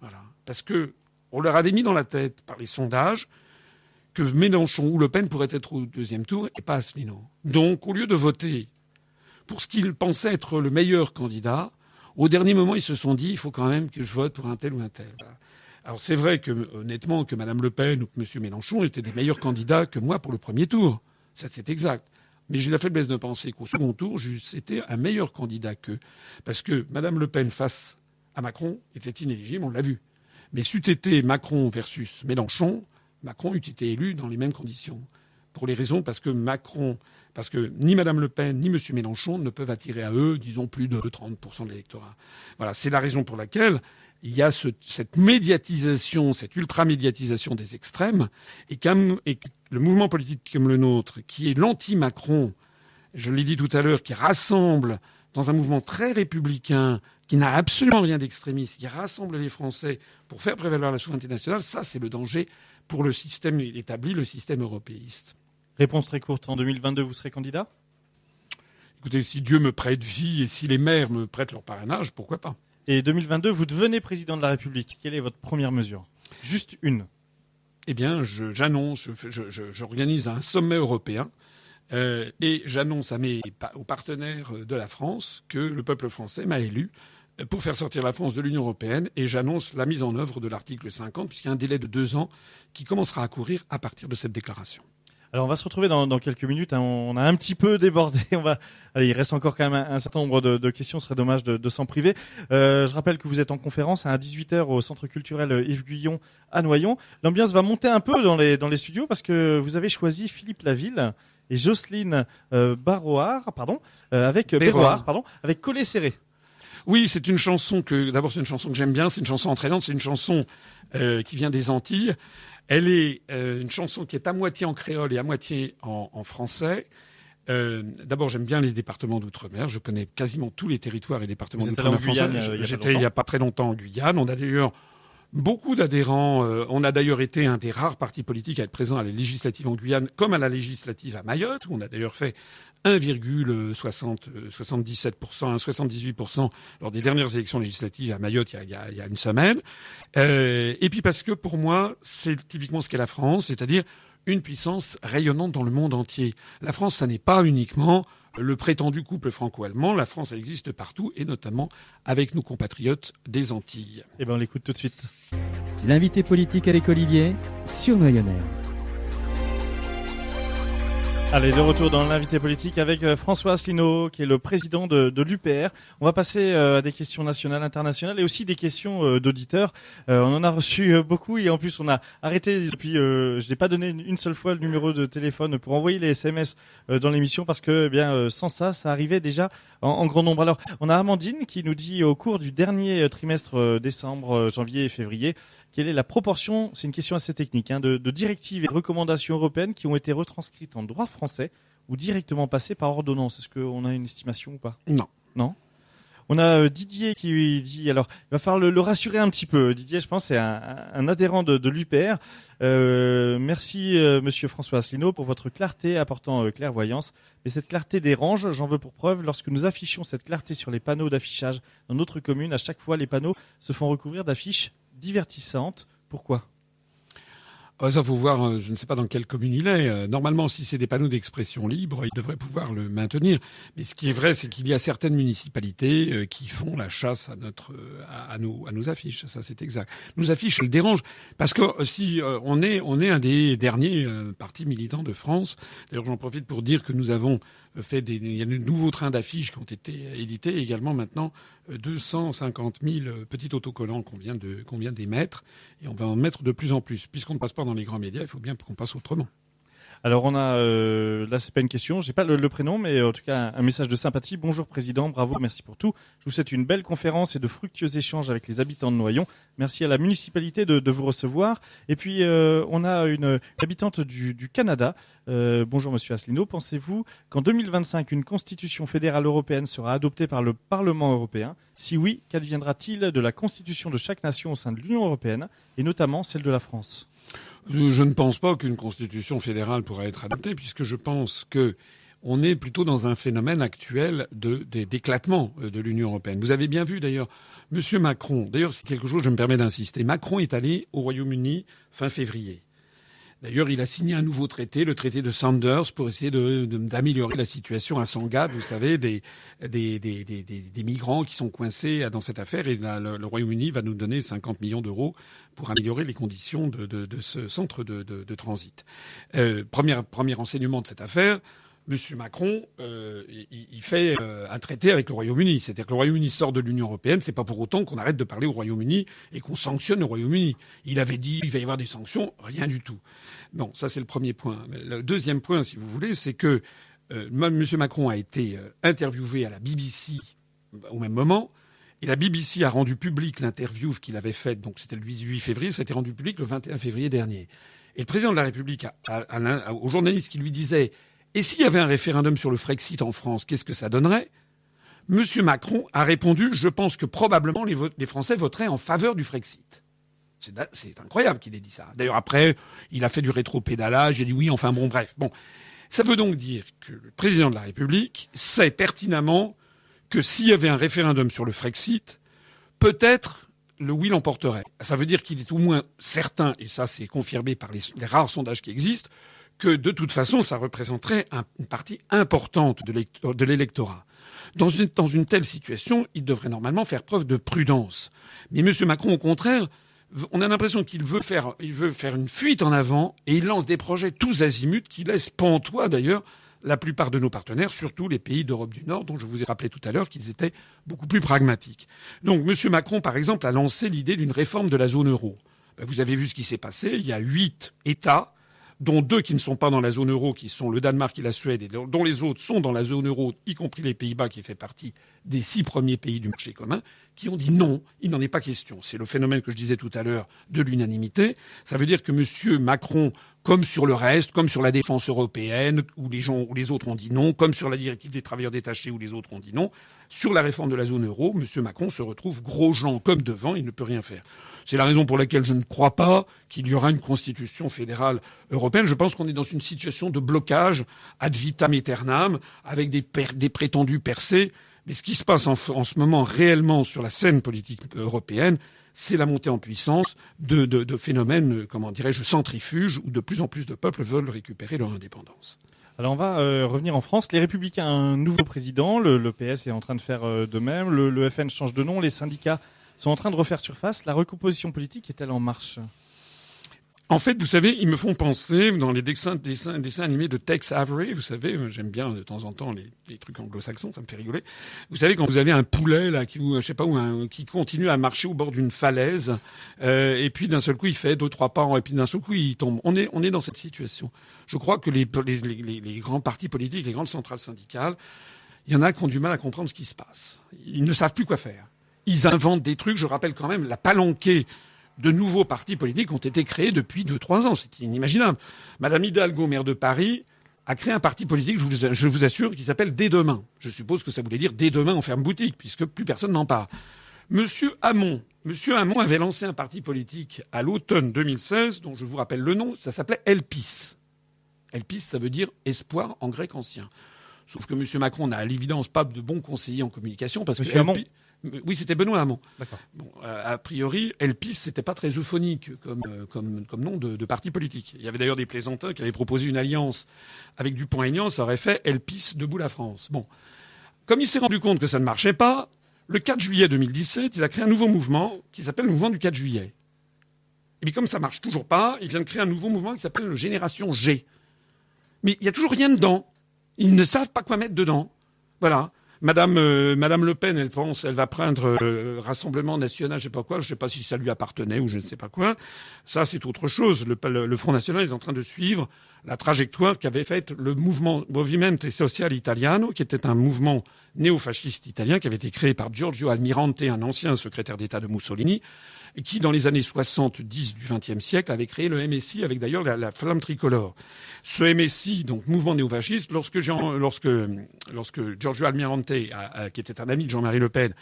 Voilà. Parce que on leur avait mis dans la tête par les sondages que Mélenchon ou Le Pen pourraient être au deuxième tour et pas Asselineau. Donc, au lieu de voter pour ce qu'ils pensaient être le meilleur candidat, au dernier moment, ils se sont dit il faut quand même que je vote pour un tel ou un tel. Alors c'est vrai que honnêtement que Mme Le Pen ou que M. Mélenchon étaient des meilleurs candidats que moi pour le premier tour. C'est exact. Mais j'ai la faiblesse de penser qu'au second tour, c'était un meilleur candidat qu'eux. Parce que Mme Le Pen face à Macron était inéligible, on l'a vu. Mais c'eût été Macron versus Mélenchon, Macron eût été élu dans les mêmes conditions. Pour les raisons parce que Macron, parce que ni Mme Le Pen ni M. Mélenchon ne peuvent attirer à eux, disons, plus de 30% de l'électorat. Voilà, c'est la raison pour laquelle il y a cette médiatisation, cette ultra-médiatisation des extrêmes, et, et le mouvement politique comme le nôtre, qui est l'anti-Macron, je l'ai dit tout à l'heure, qui rassemble dans un mouvement très républicain, qui n'a absolument rien d'extrémiste, qui rassemble les Français pour faire prévaloir la souveraineté nationale, ça c'est le danger pour le système établi, le système européiste. Réponse très courte, en 2022, vous serez candidat? Écoutez, si Dieu me prête vie et si les maires me prêtent leur parrainage, pourquoi pas? Et 2022, vous devenez président de la République. Quelle est votre première mesure? Juste une. Eh bien, j'annonce, j'organise un sommet européen euh, et j'annonce aux partenaires de la France que le peuple français m'a élu pour faire sortir la France de l'Union européenne et j'annonce la mise en œuvre de l'article 50 puisqu'il y a un délai de deux ans qui commencera à courir à partir de cette déclaration. Alors on va se retrouver dans, dans quelques minutes. Hein. On a un petit peu débordé. (laughs) On va. Allez, il reste encore quand même un, certain nombre de, de, questions. Ce serait dommage de, de s'en priver. Euh, je rappelle que vous êtes en conférence à 18h au Centre culturel Yves Guyon à Noyon. L'ambiance va monter un peu dans les dans les studios parce que vous avez choisi Philippe Laville et Jocelyne euh, pardon, euh, avec Béroard, pardon, avec Collet serré. Oui, c'est une chanson que d'abord c'est une chanson que j'aime bien. C'est une chanson entraînante. C'est une chanson euh, qui vient des Antilles. Elle est euh, une chanson qui est à moitié en créole et à moitié en, français. Euh, D'abord, j'aime bien les départements d'outre-mer. Je connais quasiment tous les territoires et départements d'outre-mer français. Euh, j'étais il n'y a pas très longtemps en Guyane. On a d'ailleurs beaucoup d'adhérents. Euh, on a d'ailleurs été un des rares partis politiques à être présent à la législative en Guyane, comme à la législative à Mayotte, où on a d'ailleurs fait 1,77%, 78% lors des dernières élections législatives à Mayotte il y a, il y a une semaine. Euh, et puis parce que pour moi, c'est typiquement ce qu'est la France, c'est-à-dire une puissance rayonnante dans le monde entier. La France, ça n'est pas uniquement le prétendu couple franco-allemand. La France, elle existe partout, et notamment avec nos compatriotes des Antilles. Eh bien, on l'écoute tout de suite. L'invité politique à l'écolivier sur Noyonnais. Allez, de retour dans l'invité politique avec euh, François Asselineau, qui est le président de, de l'UPR. On va passer euh, à des questions nationales, internationales et aussi des questions euh, d'auditeurs. on en a reçu beaucoup et en plus on a arrêté depuis. je n'ai pas donné une seule fois le numéro de téléphone pour envoyer les SMS dans l'émission parce que, eh bien, sans ça, ça arrivait déjà en, en, grand nombre. Alors, on a Amandine qui nous dit au cours du dernier trimestre décembre, janvier et février, quelle est la proportion, c'est une question assez technique, hein, de, de, directives et recommandations européennes qui ont été retranscrites en droit français ou directement passées par ordonnance? Est-ce qu'on a une estimation ou pas? Non. Non? On a euh, Didier qui dit, alors il va falloir le, rassurer un petit peu. Didier, je pense, c'est un, adhérent de, l'UPR. Euh, merci, euh, Monsieur François Asselineau, pour votre clarté apportant clairvoyance. Mais cette clarté dérange. J'en veux pour preuve lorsque nous affichons cette clarté sur les panneaux d'affichage dans notre commune. À chaque fois, les panneaux se font recouvrir d'affiches divertissante. Pourquoi? Ah, ça faut voir, euh, je ne sais pas dans quelle commune il est. Euh, normalement, si c'est des panneaux d'expression libre, il devrait pouvoir le maintenir. Mais ce qui est vrai, c'est qu'il y a certaines municipalités euh, qui font la chasse à notre, à, nos, à nos affiches. Ça, c'est exact. Nos affiches, elles dérangent parce que si on est, on est un des derniers partis militants de France. D'ailleurs, j'en profite pour dire que nous avons fait des, il y a de nouveaux trains d'affiches qui ont été édités, également maintenant 250 000 petits autocollants qu'on vient de vient d'émettre, et on va en mettre de plus en plus. Puisqu'on ne passe pas dans les grands médias, il faut bien qu'on passe autrement. Alors on a, euh, là c'est pas une question, j'ai pas le, prénom, mais en tout cas un, message de sympathie. Bonjour président, bravo, merci pour tout. Je vous souhaite une belle conférence et de fructueux échanges avec les habitants de Noyon. Merci à la municipalité de, de vous recevoir. Et puis euh, on a une, habitante du, du Canada. Euh, bonjour Monsieur Asselineau, pensez-vous qu'en 2025 une constitution fédérale européenne sera adoptée par le Parlement européen? Si oui, qu'adviendra-t-il de la constitution de chaque nation au sein de l'Union européenne et notamment celle de la France? Je, ne pense pas qu'une constitution fédérale pourra être adoptée, puisque je pense que on est plutôt dans un phénomène actuel d'éclatement euh, de l'Union européenne. Vous avez bien vu d'ailleurs, Monsieur Macron, d'ailleurs c'est quelque chose, je me permets d'insister, Macron est allé au Royaume-Uni fin février. D'ailleurs, il a signé un nouveau traité, le traité de Sanders, pour essayer d'améliorer la situation à Sangatte, vous savez, des, migrants qui sont coincés dans cette affaire. Et le, Royaume-Uni va nous donner 50 millions d'euros pour améliorer les conditions de, ce centre de, transit. Euh, premier enseignement de cette affaire, M. Macron, euh, il, fait euh, un traité avec le Royaume-Uni. C'est-à-dire que le Royaume-Uni sort de l'Union européenne, c'est pas pour autant qu'on arrête de parler au Royaume-Uni et qu'on sanctionne le Royaume-Uni. Il avait dit il va y avoir des sanctions, rien du tout. Non, ça c'est le premier point. Le deuxième point, si vous voulez, c'est que euh, M. Macron a été interviewé à la BBC au même moment. Et la BBC a rendu public l'interview qu'il avait faite, donc c'était le 18 février, ça a été rendu public le 21 février dernier. Et le président de la République, a, a, aux journalistes qui lui disaient et s'il y avait un référendum sur le Frexit en France, qu'est-ce que ça donnerait? Monsieur Macron a répondu Je pense que probablement les, Français voteraient en faveur du Frexit. C'est incroyable qu'il ait dit ça. D'ailleurs, après, il a fait du rétro-pédalage, il dit oui, enfin bon, bref. Bon. Ça veut donc dire que le président de la République sait pertinemment que s'il y avait un référendum sur le Frexit, peut-être le oui l'emporterait. Ça veut dire qu'il est au moins certain, et ça c'est confirmé par les rares sondages qui existent, que de toute façon, ça représenterait une partie importante de l'électorat. Dans une, telle situation, il devrait normalement faire preuve de prudence. Mais M. Macron, au contraire, on a l'impression qu'il veut faire, veut faire une fuite en avant et il lance des projets tous azimuts qui laissent pantois d'ailleurs la plupart de nos partenaires, surtout les pays d'Europe du Nord, dont je vous ai rappelé tout à l'heure qu'ils étaient beaucoup plus pragmatiques. Donc M. Macron, par exemple, a lancé l'idée d'une réforme de la zone euro. Ben, vous avez vu ce qui s'est passé. Il y a huit États dont deux qui ne sont pas dans la zone euro, qui sont le Danemark et la Suède, et dont les autres sont dans la zone euro, y compris les Pays-Bas, qui fait partie des six premiers pays du marché commun, qui ont dit non, il n'en est pas question. C'est le phénomène que je disais tout à l'heure de l'unanimité. Ça veut dire que M. Macron comme sur le reste, comme sur la défense européenne, où les gens, où les autres ont dit non, comme sur la directive des travailleurs détachés, où les autres ont dit non. Sur la réforme de la zone euro, M. Macron se retrouve gros gens comme devant, il ne peut rien faire. C'est la raison pour laquelle je ne crois pas qu'il y aura une constitution fédérale européenne. Je pense qu'on est dans une situation de blocage ad vitam aeternam, avec des, prétendus percés. Mais ce qui se passe en, ce moment réellement sur la scène politique européenne, c'est la montée en puissance de, phénomènes, comment dirais-je, centrifuges, où de plus en plus de peuples veulent récupérer leur indépendance. Alors on va euh, revenir en France. Les Républicains ont un nouveau président, le, le PS est en train de faire euh, de même, le, le FN change de nom, les syndicats sont en train de refaire surface. La recomposition politique est-elle en marche? En fait, vous savez, ils me font penser dans les dessins, animés de Tex Avery. Vous savez, j'aime bien de temps en temps les, trucs anglo-saxons, ça me fait rigoler. Vous savez, quand vous avez un poulet là, qui, je sais pas où, un, qui continue à marcher au bord d'une falaise, euh, et puis d'un seul coup il fait deux trois pas, et puis d'un seul coup il tombe. On est, on est dans cette situation. Je crois que les grands partis politiques, les grandes centrales syndicales, il y en a qui ont du mal à comprendre ce qui se passe. Ils ne savent plus quoi faire. Ils inventent des trucs. Je rappelle quand même la palanquée de nouveaux partis politiques ont été créés depuis deux, trois ans. C'est inimaginable. Madame Hidalgo, maire de Paris, a créé un parti politique, je vous, assure, qui s'appelle Dès demain. Je suppose que ça voulait dire Dès demain on ferme boutique, puisque plus personne n'en parle. Monsieur Hamon, Monsieur Hamon avait lancé un parti politique à l'automne 2016, dont je vous rappelle le nom, ça s'appelait Elpis. Elpis, ça veut dire espoir en grec ancien. Sauf que Monsieur Macron n'a à l'évidence pas de bons conseillers en communication, parce Monsieur que. Oui, c'était Benoît Hamon. Bon, a priori, Elpis, c'était pas très euphonique comme, euh, comme, comme nom de, de, parti politique. Il y avait d'ailleurs des plaisantins qui avaient proposé une alliance avec Dupont-Aignan, ça aurait fait Elpis debout la France. Bon. Comme il s'est rendu compte que ça ne marchait pas, le 4 juillet 2017, il a créé un nouveau mouvement qui s'appelle le mouvement du 4 juillet. Et puis comme ça marche toujours pas, il vient de créer un nouveau mouvement qui s'appelle le Génération G. Mais il y a toujours rien dedans. Ils ne savent pas quoi mettre dedans. Voilà. Madame, euh, Madame Le Pen, elle pense, elle va prendre euh, Rassemblement National, je sais pas quoi, je sais pas si ça lui appartenait ou je ne sais pas quoi. Ça, c'est autre chose. Le, le, Front National est en train de suivre la trajectoire qu'avait faite le mouvement Movimento Social Italiano, qui était un mouvement néofasciste italien qui avait été créé par Giorgio Almirante, un ancien secrétaire d'État de Mussolini, qui, dans les années 70 du XXe siècle, avait créé le MSI avec d'ailleurs la, la, flamme tricolore. Ce MSI, donc mouvement néofasciste, lorsque, Jean, lorsque, lorsque Giorgio Almirante, qui était un ami de Jean-Marie Le Pen,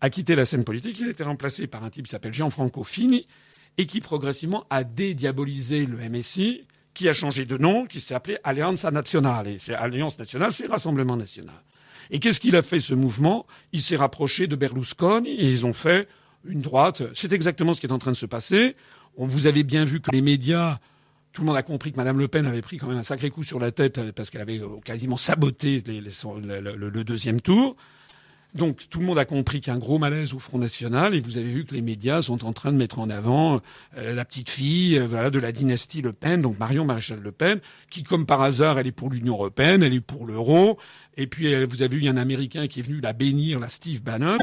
a quitté la scène politique, il a été remplacé par un type qui s'appelle Gianfranco Fini et qui progressivement a dédiabolisé le MSI, qui a changé de nom, qui s'est appelé Allianza Nazionale. Et c'est Alliance nationale, c'est Rassemblement national. Et qu'est-ce qu'il a fait ce mouvement? Il s'est rapproché de Berlusconi et ils ont fait une droite. C'est exactement ce qui est en train de se passer. On, vous avez bien vu que les médias, tout le monde a compris que Mme Le Pen avait pris quand même un sacré coup sur la tête euh, parce qu'elle avait euh, quasiment saboté le, deuxième tour. Donc tout le monde a compris qu'il y a un gros malaise au Front National et vous avez vu que les médias sont en train de mettre en avant euh, la petite fille de la dynastie Le Pen, donc Marion Maréchal Le Pen, qui comme par hasard elle est pour l'Union européenne, elle est pour l'euro, et puis vous avez a un Américain qui est venu la bénir, la Steve Bannon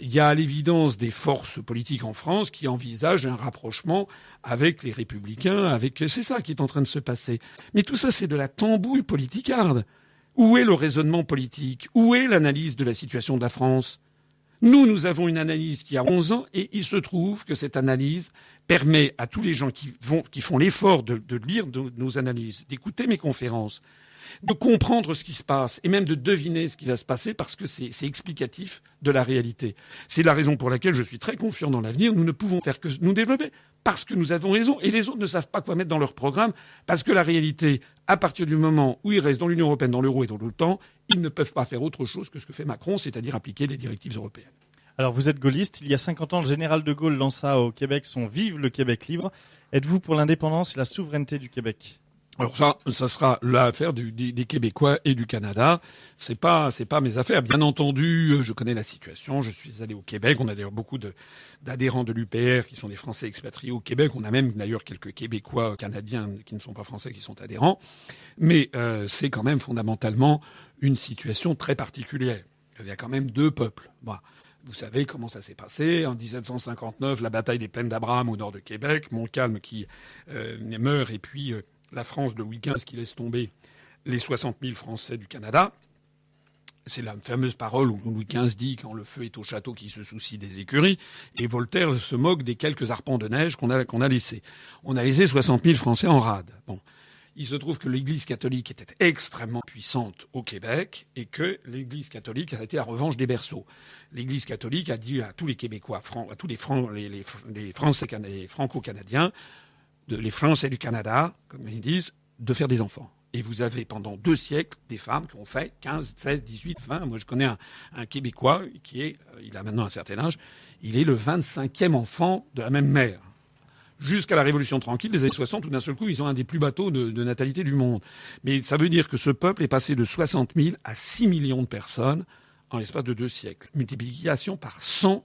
il y a à l'évidence des forces politiques en France qui envisagent un rapprochement avec les républicains, avec c'est ça qui est en train de se passer. Mais tout ça, c'est de la tambouille politicarde. Où est le raisonnement politique? Où est l'analyse de la situation de la France? Nous, nous avons une analyse qui a 11 ans et il se trouve que cette analyse permet à tous les gens qui, font l'effort de lire nos analyses, d'écouter mes conférences, de comprendre ce qui se passe et même de deviner ce qui va se passer parce que c'est explicatif de la réalité. C'est la raison pour laquelle je suis très confiant dans l'avenir. Nous ne pouvons faire que nous développer parce que nous avons raison et les autres ne savent pas quoi mettre dans leur programme parce que la réalité, à partir du moment où ils restent dans l'Union européenne, dans l'euro et dans l'OTAN, ils ne peuvent pas faire autre chose que ce que fait Macron, c'est-à-dire appliquer les directives européennes. Alors vous êtes gaulliste. Il y a 50 ans, le général de Gaulle lança au Québec son Vive le Québec libre. Êtes-vous pour l'indépendance et la souveraineté du Québec? Alors ça, ça sera l'affaire des, Québécois et du Canada. C'est pas, c'est pas mes affaires. Bien entendu, euh, je connais la situation. Je suis allé au Québec. On a d'ailleurs beaucoup d'adhérents de, l'UPR qui sont des Français expatriés au Québec. On a même d'ailleurs quelques Québécois canadiens qui ne sont pas français qui sont adhérents. Mais euh, c'est quand même fondamentalement une situation très particulière. Il y a quand même deux peuples. Vous savez comment ça s'est passé. En 1759, la bataille des plaines d'Abraham au nord de Québec, Montcalm qui euh, meurt et puis la France de Louis XV qui laisse tomber les 60 000 Français du Canada. C'est la fameuse parole où Louis XV dit quand le feu est au château qui se soucie des écuries, et Voltaire se moque des quelques arpents de neige qu'on a, laissés. On a laissé 60 000 Français en rade. Bon. Il se trouve que l'Église catholique était extrêmement puissante au Québec et que l'Église catholique a été la revanche des berceaux. L'Église catholique a dit à tous les Québécois, à tous les Français, les Franco-Canadiens, les Français du Canada, comme ils disent, de faire des enfants. Et vous avez pendant deux siècles des femmes qui ont fait 15, 16, 18, 20. Moi, je connais un, Québécois qui est, euh, il a maintenant un certain âge, il est le 25e enfant de la même mère. Jusqu'à la Révolution tranquille, les années 60, tout d'un seul coup, ils ont un des plus bateaux de, de, natalité du monde. Mais ça veut dire que ce peuple est passé de 60 000 à 6 millions de personnes en l'espace de deux siècles. Multiplication par 100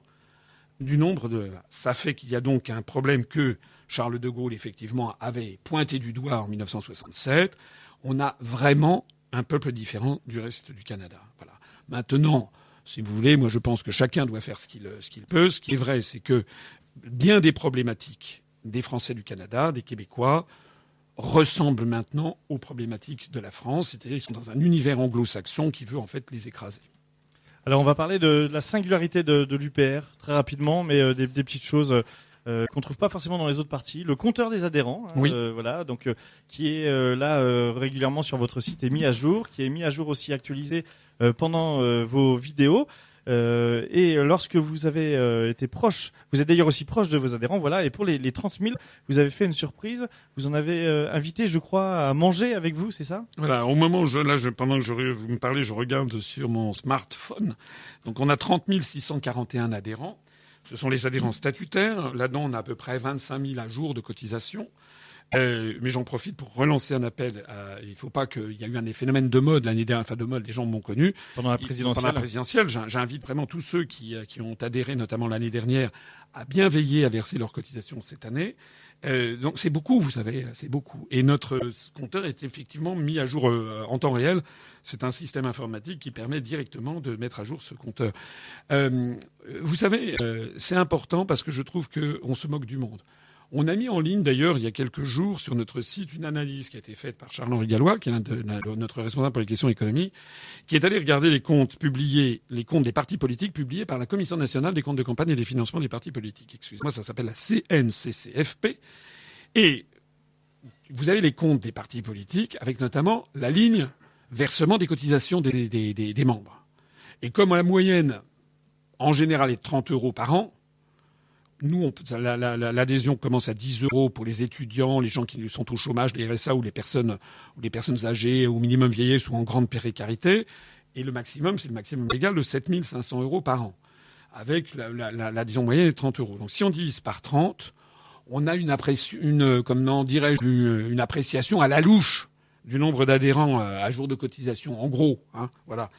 du nombre de... Ça fait qu'il y a donc un problème que Charles de Gaulle, effectivement, avait pointé du doigt en 1967. On a vraiment un peuple différent du reste du Canada. Voilà. Maintenant, si vous voulez, moi je pense que chacun doit faire ce qu'il peut. Ce qui est vrai, c'est que bien des problématiques des Français du Canada, des Québécois, ressemblent maintenant aux problématiques de la France, c'est-à-dire qu'ils sont dans un univers anglo-saxon qui veut en fait les écraser. Alors on va parler de, la singularité de, l'UPR très rapidement, mais euh, des, petites choses. Euh, euh, qu'on trouve pas forcément dans les autres parties. Le compteur des adhérents, hein, euh, voilà, donc euh, qui est euh, là régulièrement sur votre site est mis à jour, qui est mis à jour aussi actualisé pendant vos vidéos. et lorsque vous avez été proche, vous êtes d'ailleurs aussi proche de vos adhérents, voilà. Et pour les, les 30 000, vous avez fait une surprise. Vous en avez invité, je crois, à manger avec vous, c'est ça? Voilà. Au moment où je, là, je, pendant que je, vous me parlez, je regarde sur mon smartphone. Donc, on a 30 641 adhérents. Ce sont les adhérents statutaires. Là-dedans, on a à peu près 25 000 à jour de cotisation. Euh, mais j'en profite pour relancer un appel. il ne faut pas qu'il y ait eu un phénomène de mode l'année dernière, enfin de mode, les gens m'ont connu. Pendant la présidentielle. Pendant la présidentielle, j'invite vraiment tous ceux qui, euh, qui ont adhéré, notamment l'année dernière, à bien veiller à verser leurs cotisations cette année. Euh, donc c'est beaucoup, vous savez, c'est beaucoup. Et notre compteur est effectivement mis à jour euh, en temps réel. C'est un système informatique qui permet directement de mettre à jour ce compteur. Euh, vous savez, c'est important parce que je trouve qu'on se moque du monde. On a mis en ligne d'ailleurs il y a quelques jours sur notre site une analyse qui a été faite par Charles-Henri Gallois, qui est notre responsable pour les questions économiques, qui est allé regarder les comptes publiés, les comptes des partis politiques publiés par la Commission nationale des comptes de campagne et des financements des partis politiques. Excusez-moi, ça s'appelle la CNCCFP. Et vous avez les comptes des partis politiques avec notamment la ligne versement des cotisations des, des membres. Et comme la moyenne, en général, est de 30 euros par an, nous, l'adhésion commence à 10 euros pour les étudiants, les gens qui sont au chômage, les RSA ou les personnes, les personnes âgées au minimum vieillesse ou en grande précarité. Et le maximum, c'est le maximum légal de 7500 euros par an, avec l'adhésion moyenne de 30 euros. Donc si on divise par 30, on a une, comment dirais-je, une appréciation à la louche du nombre d'adhérents euh, à jour de cotisation, en gros. Hein, voilà.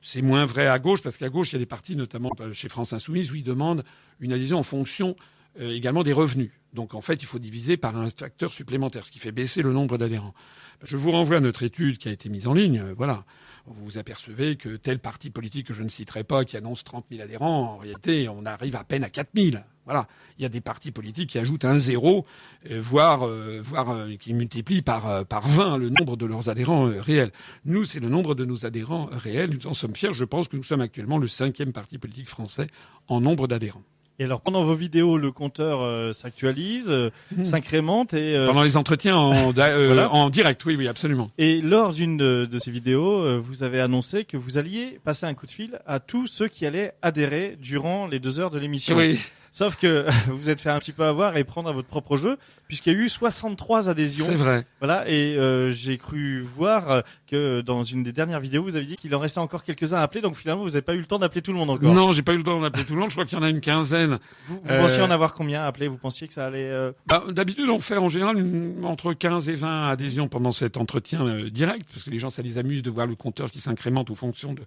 C'est moins vrai à gauche, parce qu'à gauche, il y a des partis, notamment chez France Insoumise, où ils demandent une adhésion en fonction euh, également des revenus. Donc en fait, il faut diviser par un facteur supplémentaire, ce qui fait baisser le nombre d'adhérents. Je vous renvoie à notre étude qui a été mise en ligne. Euh, voilà. Vous vous apercevez que tel parti politique que je ne citerai pas, qui annonce 30 000 adhérents, en réalité, on arrive à peine à 4 000. Voilà. Il y a des partis politiques qui ajoutent un zéro, euh, voire, voire qui multiplient par, par 20 le nombre de leurs adhérents réels. Nous, c'est le nombre de nos adhérents réels. Nous en sommes fiers. Je pense que nous sommes actuellement le cinquième parti politique français en nombre d'adhérents. Et alors pendant vos vidéos, le compteur euh, s'actualise, euh, mmh. s'incrémente et euh, pendant les entretiens en, (laughs) en, direct, oui, oui, absolument. Et lors d'une de, de, ces vidéos, vous avez annoncé que vous alliez passer un coup de fil à tous ceux qui allaient adhérer durant les deux heures de l'émission. Oui. Sauf que (laughs) vous êtes fait un petit peu avoir et prendre à votre propre jeu, puisqu'il y a eu 63 adhésions. C'est vrai. Voilà, et euh, j'ai cru voir que dans une des dernières vidéos, vous avez dit qu'il en restait encore quelques-uns à appeler, donc finalement, vous n'avez pas eu le temps d'appeler tout le monde encore. Non, j'ai pas eu le temps d'appeler tout le monde. Je crois qu'il y en a une quinzaine. Vous, pensiez en avoir combien à appeler? Vous pensiez que ça allait euh... bah, D'habitude, on fait en général entre 15 et 20 adhésions pendant cet entretien euh, direct, parce que les gens, ça les amuse de voir le compteur qui s'incrémente en fonction de,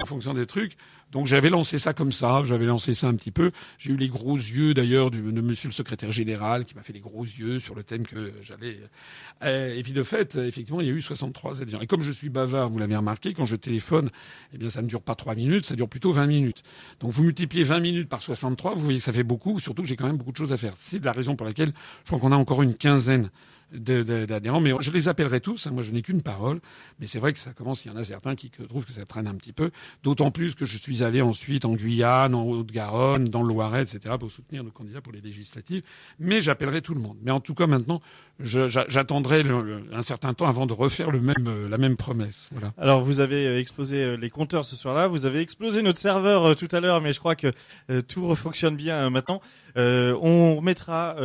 en fonction des trucs. Donc j'avais lancé ça comme ça, j'avais lancé ça un petit peu. J'ai eu les gros yeux d'ailleurs de Monsieur le secrétaire général qui m'a fait les gros yeux sur le thème que j'allais. Euh, et puis de fait, effectivement, il y a eu 63 adhésions. Et comme je suis bavard, vous l'avez remarqué, quand je téléphone, eh bien ça ne dure pas 3 minutes, ça dure plutôt 20 minutes. Donc vous multipliez 20 minutes par 63, vous voyez que ça fait beaucoup, surtout que j'ai quand même beaucoup de choses à faire. C'est la raison pour laquelle je crois qu'on a encore une quinzaine d'adhérents, mais je les appellerai tous. Hein, moi, je n'ai qu'une parole, mais c'est vrai que ça commence. Il y en a certains qui trouvent que ça traîne un petit peu. D'autant plus que je suis allé ensuite en Guyane, en Haute-Garonne, dans le Loiret, etc., pour soutenir nos candidats pour les législatives. Mais j'appellerai tout le monde. Mais en tout cas, maintenant, j'attendrai un certain temps avant de refaire le même, euh, la même promesse. Voilà. Alors, vous avez euh, explosé euh, les compteurs ce soir-là. Vous avez explosé notre serveur tout à l'heure, mais je crois que tout fonctionne bien maintenant. On remettra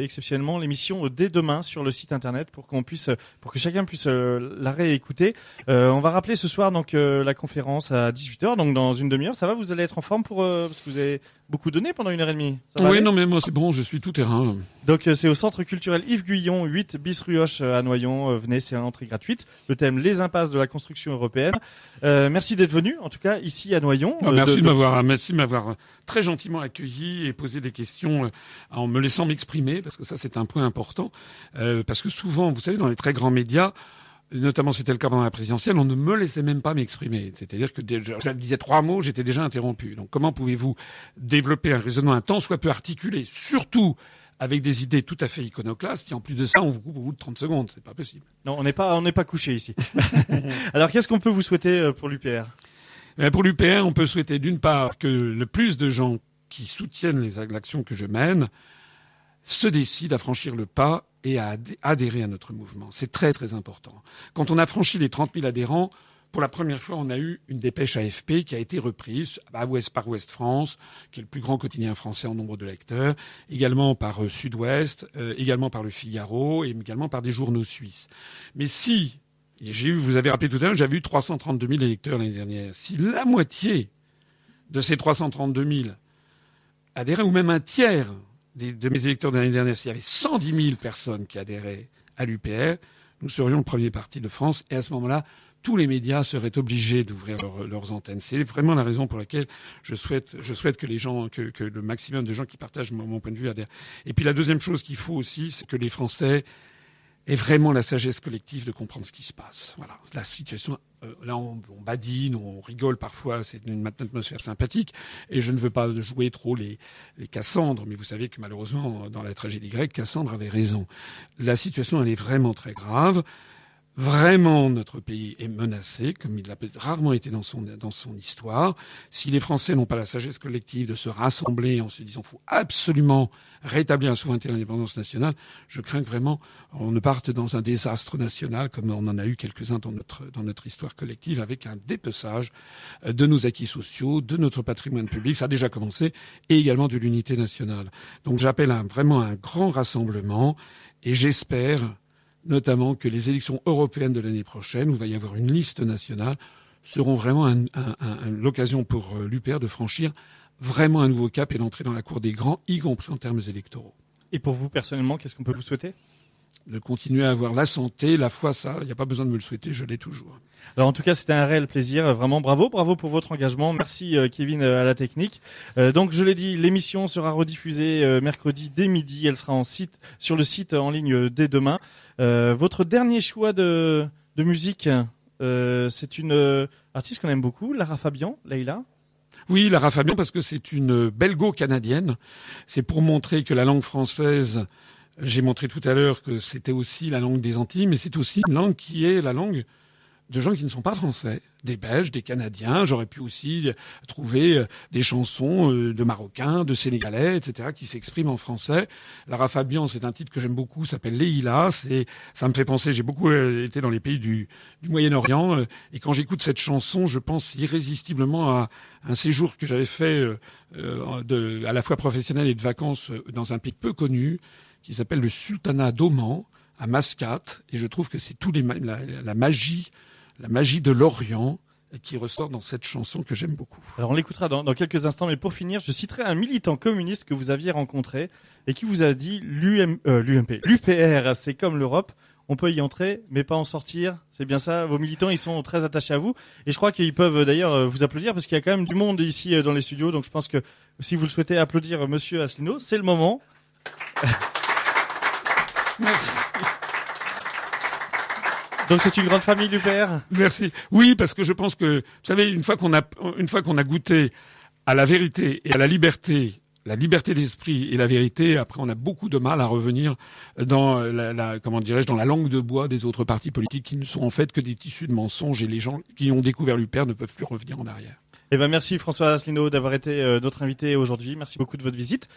exceptionnellement l'émission dès demain sur le site internet pour qu'on puisse, pour que chacun puisse euh, la réécouter. on va rappeler ce soir donc la conférence à 18h, donc dans une demi-heure. Ça va Vous allez être en forme pour parce que vous avez beaucoup donné pendant une heure et demie. oui, non, mais moi c'est bon, je suis tout terrain. Donc c'est au Centre culturel Yves Guyon, 8 bis Ruoche à Noyon. venez, c'est l'entrée gratuite. Le thème les impasses de la construction européenne. merci d'être venu, en tout cas ici à Noyon. Ah, merci de, m'avoir, merci de m'avoir très gentiment accueilli et posé des questions en me laissant m'exprimer, parce que ça c'est un point important. parce que souvent, vous savez, dans les très grands médias, notamment c'était le cas pendant la présidentielle, on ne me laissait même pas m'exprimer. C'est-à-dire que je disais trois mots, j'étais déjà interrompu. Donc comment pouvez-vous développer un raisonnement un temps soit peu articulé, surtout avec des idées tout à fait iconoclastes, et en plus de ça, on vous coupe au bout de 30 secondes? C'est pas possible. Non, on n'est pas, on n'est pas couché ici. (laughs) Alors, qu'est-ce qu'on peut vous souhaiter euh, pour l'UPR eh Pour l'UPR, on peut souhaiter d'une part que le plus de gens qui soutiennent les actions que je mène se décident à franchir le pas et à adhérer à notre mouvement. C'est très très important. Quand on a franchi les 30 000 adhérents, pour la première fois, on a eu une dépêche AFP qui a été reprise par Ouest France, qui est le plus grand quotidien français en nombre de lecteurs, également par euh, Sud-Ouest, euh, également par le Figaro et également par des journaux suisses. Mais si, vous avez rappelé tout à l'heure, j'avais eu 332 000 électeurs l'année dernière. Si la moitié de ces 332 000 adhéraient, ou même un tiers de mes électeurs de l'année dernière, s'il y avait 110 000 personnes qui adhéraient à l'UPR, nous serions le premier parti de France. Et à ce moment-là, tous les médias seraient obligés d'ouvrir leurs antennes. C'est vraiment la raison pour laquelle je souhaite, je souhaite que les gens, que, que le maximum de gens qui partagent mon, mon point de vue adhèrent. Et puis la deuxième chose qu'il faut aussi, c'est que les Français aient vraiment la sagesse collective de comprendre ce qui se passe. Voilà, la situation. Euh, là, on, on, badine, on rigole parfois. C'est une atmosphère sympathique, et je ne veux pas jouer trop les, les Cassandres, mais vous savez que malheureusement, dans la tragédie grecque, Cassandre avait raison. La situation, elle est vraiment très grave. Vraiment, notre pays est menacé, comme il l'a rarement été dans son, dans son histoire. Si les Français n'ont pas la sagesse collective de se rassembler en se disant qu'il faut absolument rétablir la souveraineté et l'indépendance nationale, je crains que vraiment on ne parte dans un désastre national comme on en a eu quelques-uns dans notre, dans notre histoire collective avec un dépeçage de nos acquis sociaux, de notre patrimoine public, ça a déjà commencé, et également de l'unité nationale. Donc j'appelle vraiment un grand rassemblement et j'espère notamment que les élections européennes de l'année prochaine, où il va y avoir une liste nationale, seront vraiment l'occasion pour l'UPR de franchir vraiment un nouveau cap et d'entrer dans la cour des grands, y compris en termes électoraux. Et pour vous personnellement, qu'est-ce qu'on peut vous souhaiter? De continuer à avoir la santé, la foi, ça, il n'y a pas besoin de me le souhaiter, je l'ai toujours. Alors en tout cas, c'était un réel plaisir, vraiment bravo, bravo pour votre engagement. Merci euh, Kevin euh, à la technique. Euh, donc je l'ai dit, l'émission sera rediffusée mercredi dès midi. Elle sera en site sur le site en ligne dès demain. votre dernier choix de, de musique, c'est une artiste qu'on aime beaucoup, Lara Fabian, Leïla. Oui, Lara Fabian, parce que c'est une belgo-canadienne. C'est pour montrer que la langue française j'ai montré tout à l'heure que c'était aussi la langue des Antilles, mais c'est aussi une langue qui est la langue de gens qui ne sont pas français, des Belges, des Canadiens. J'aurais pu aussi trouver des chansons de Marocains, de Sénégalais, etc., qui s'expriment en français. Lara Fabian, c'est un titre que j'aime beaucoup, s'appelle Leïla. C'est, ça me fait penser. J'ai beaucoup été dans les pays du, Moyen-Orient, et quand j'écoute cette chanson, je pense irrésistiblement à un séjour que j'avais fait euh, de, à la fois professionnel et de vacances dans un pays peu connu qui s'appelle le Sultanat d'Oman à Mascate, et je trouve que c'est tout les la, magie, la magie de l'Orient qui ressort dans cette chanson que j'aime beaucoup. Alors on l'écoutera dans, dans, quelques instants, mais pour finir, je citerai un militant communiste que vous aviez rencontré et qui vous a dit l'UM, euh, l'UMP, l'UPR, c'est comme l'Europe, on peut y entrer, mais pas en sortir. C'est bien ça. Vos militants, ils sont très attachés à vous, et je crois qu'ils peuvent d'ailleurs vous applaudir parce qu'il y a quand même du monde ici dans les studios. Donc je pense que si vous le souhaitez applaudir Monsieur Asselineau, c'est le moment. (laughs) Merci. Donc c'est une grande famille l'UPR. Merci. Oui, parce que je pense que vous savez une fois qu'on a une fois qu'on a goûté à la vérité et à la liberté, la liberté d'esprit et la vérité, après on a beaucoup de mal à revenir dans la, la comment dirais-je dans la langue de bois des autres partis politiques qui ne sont en fait que des tissus de mensonges et les gens qui ont découvert l'UPR ne peuvent plus revenir en arrière. Eh ben merci François Asselineau d'avoir été euh, notre invité aujourd'hui. Merci beaucoup de votre visite.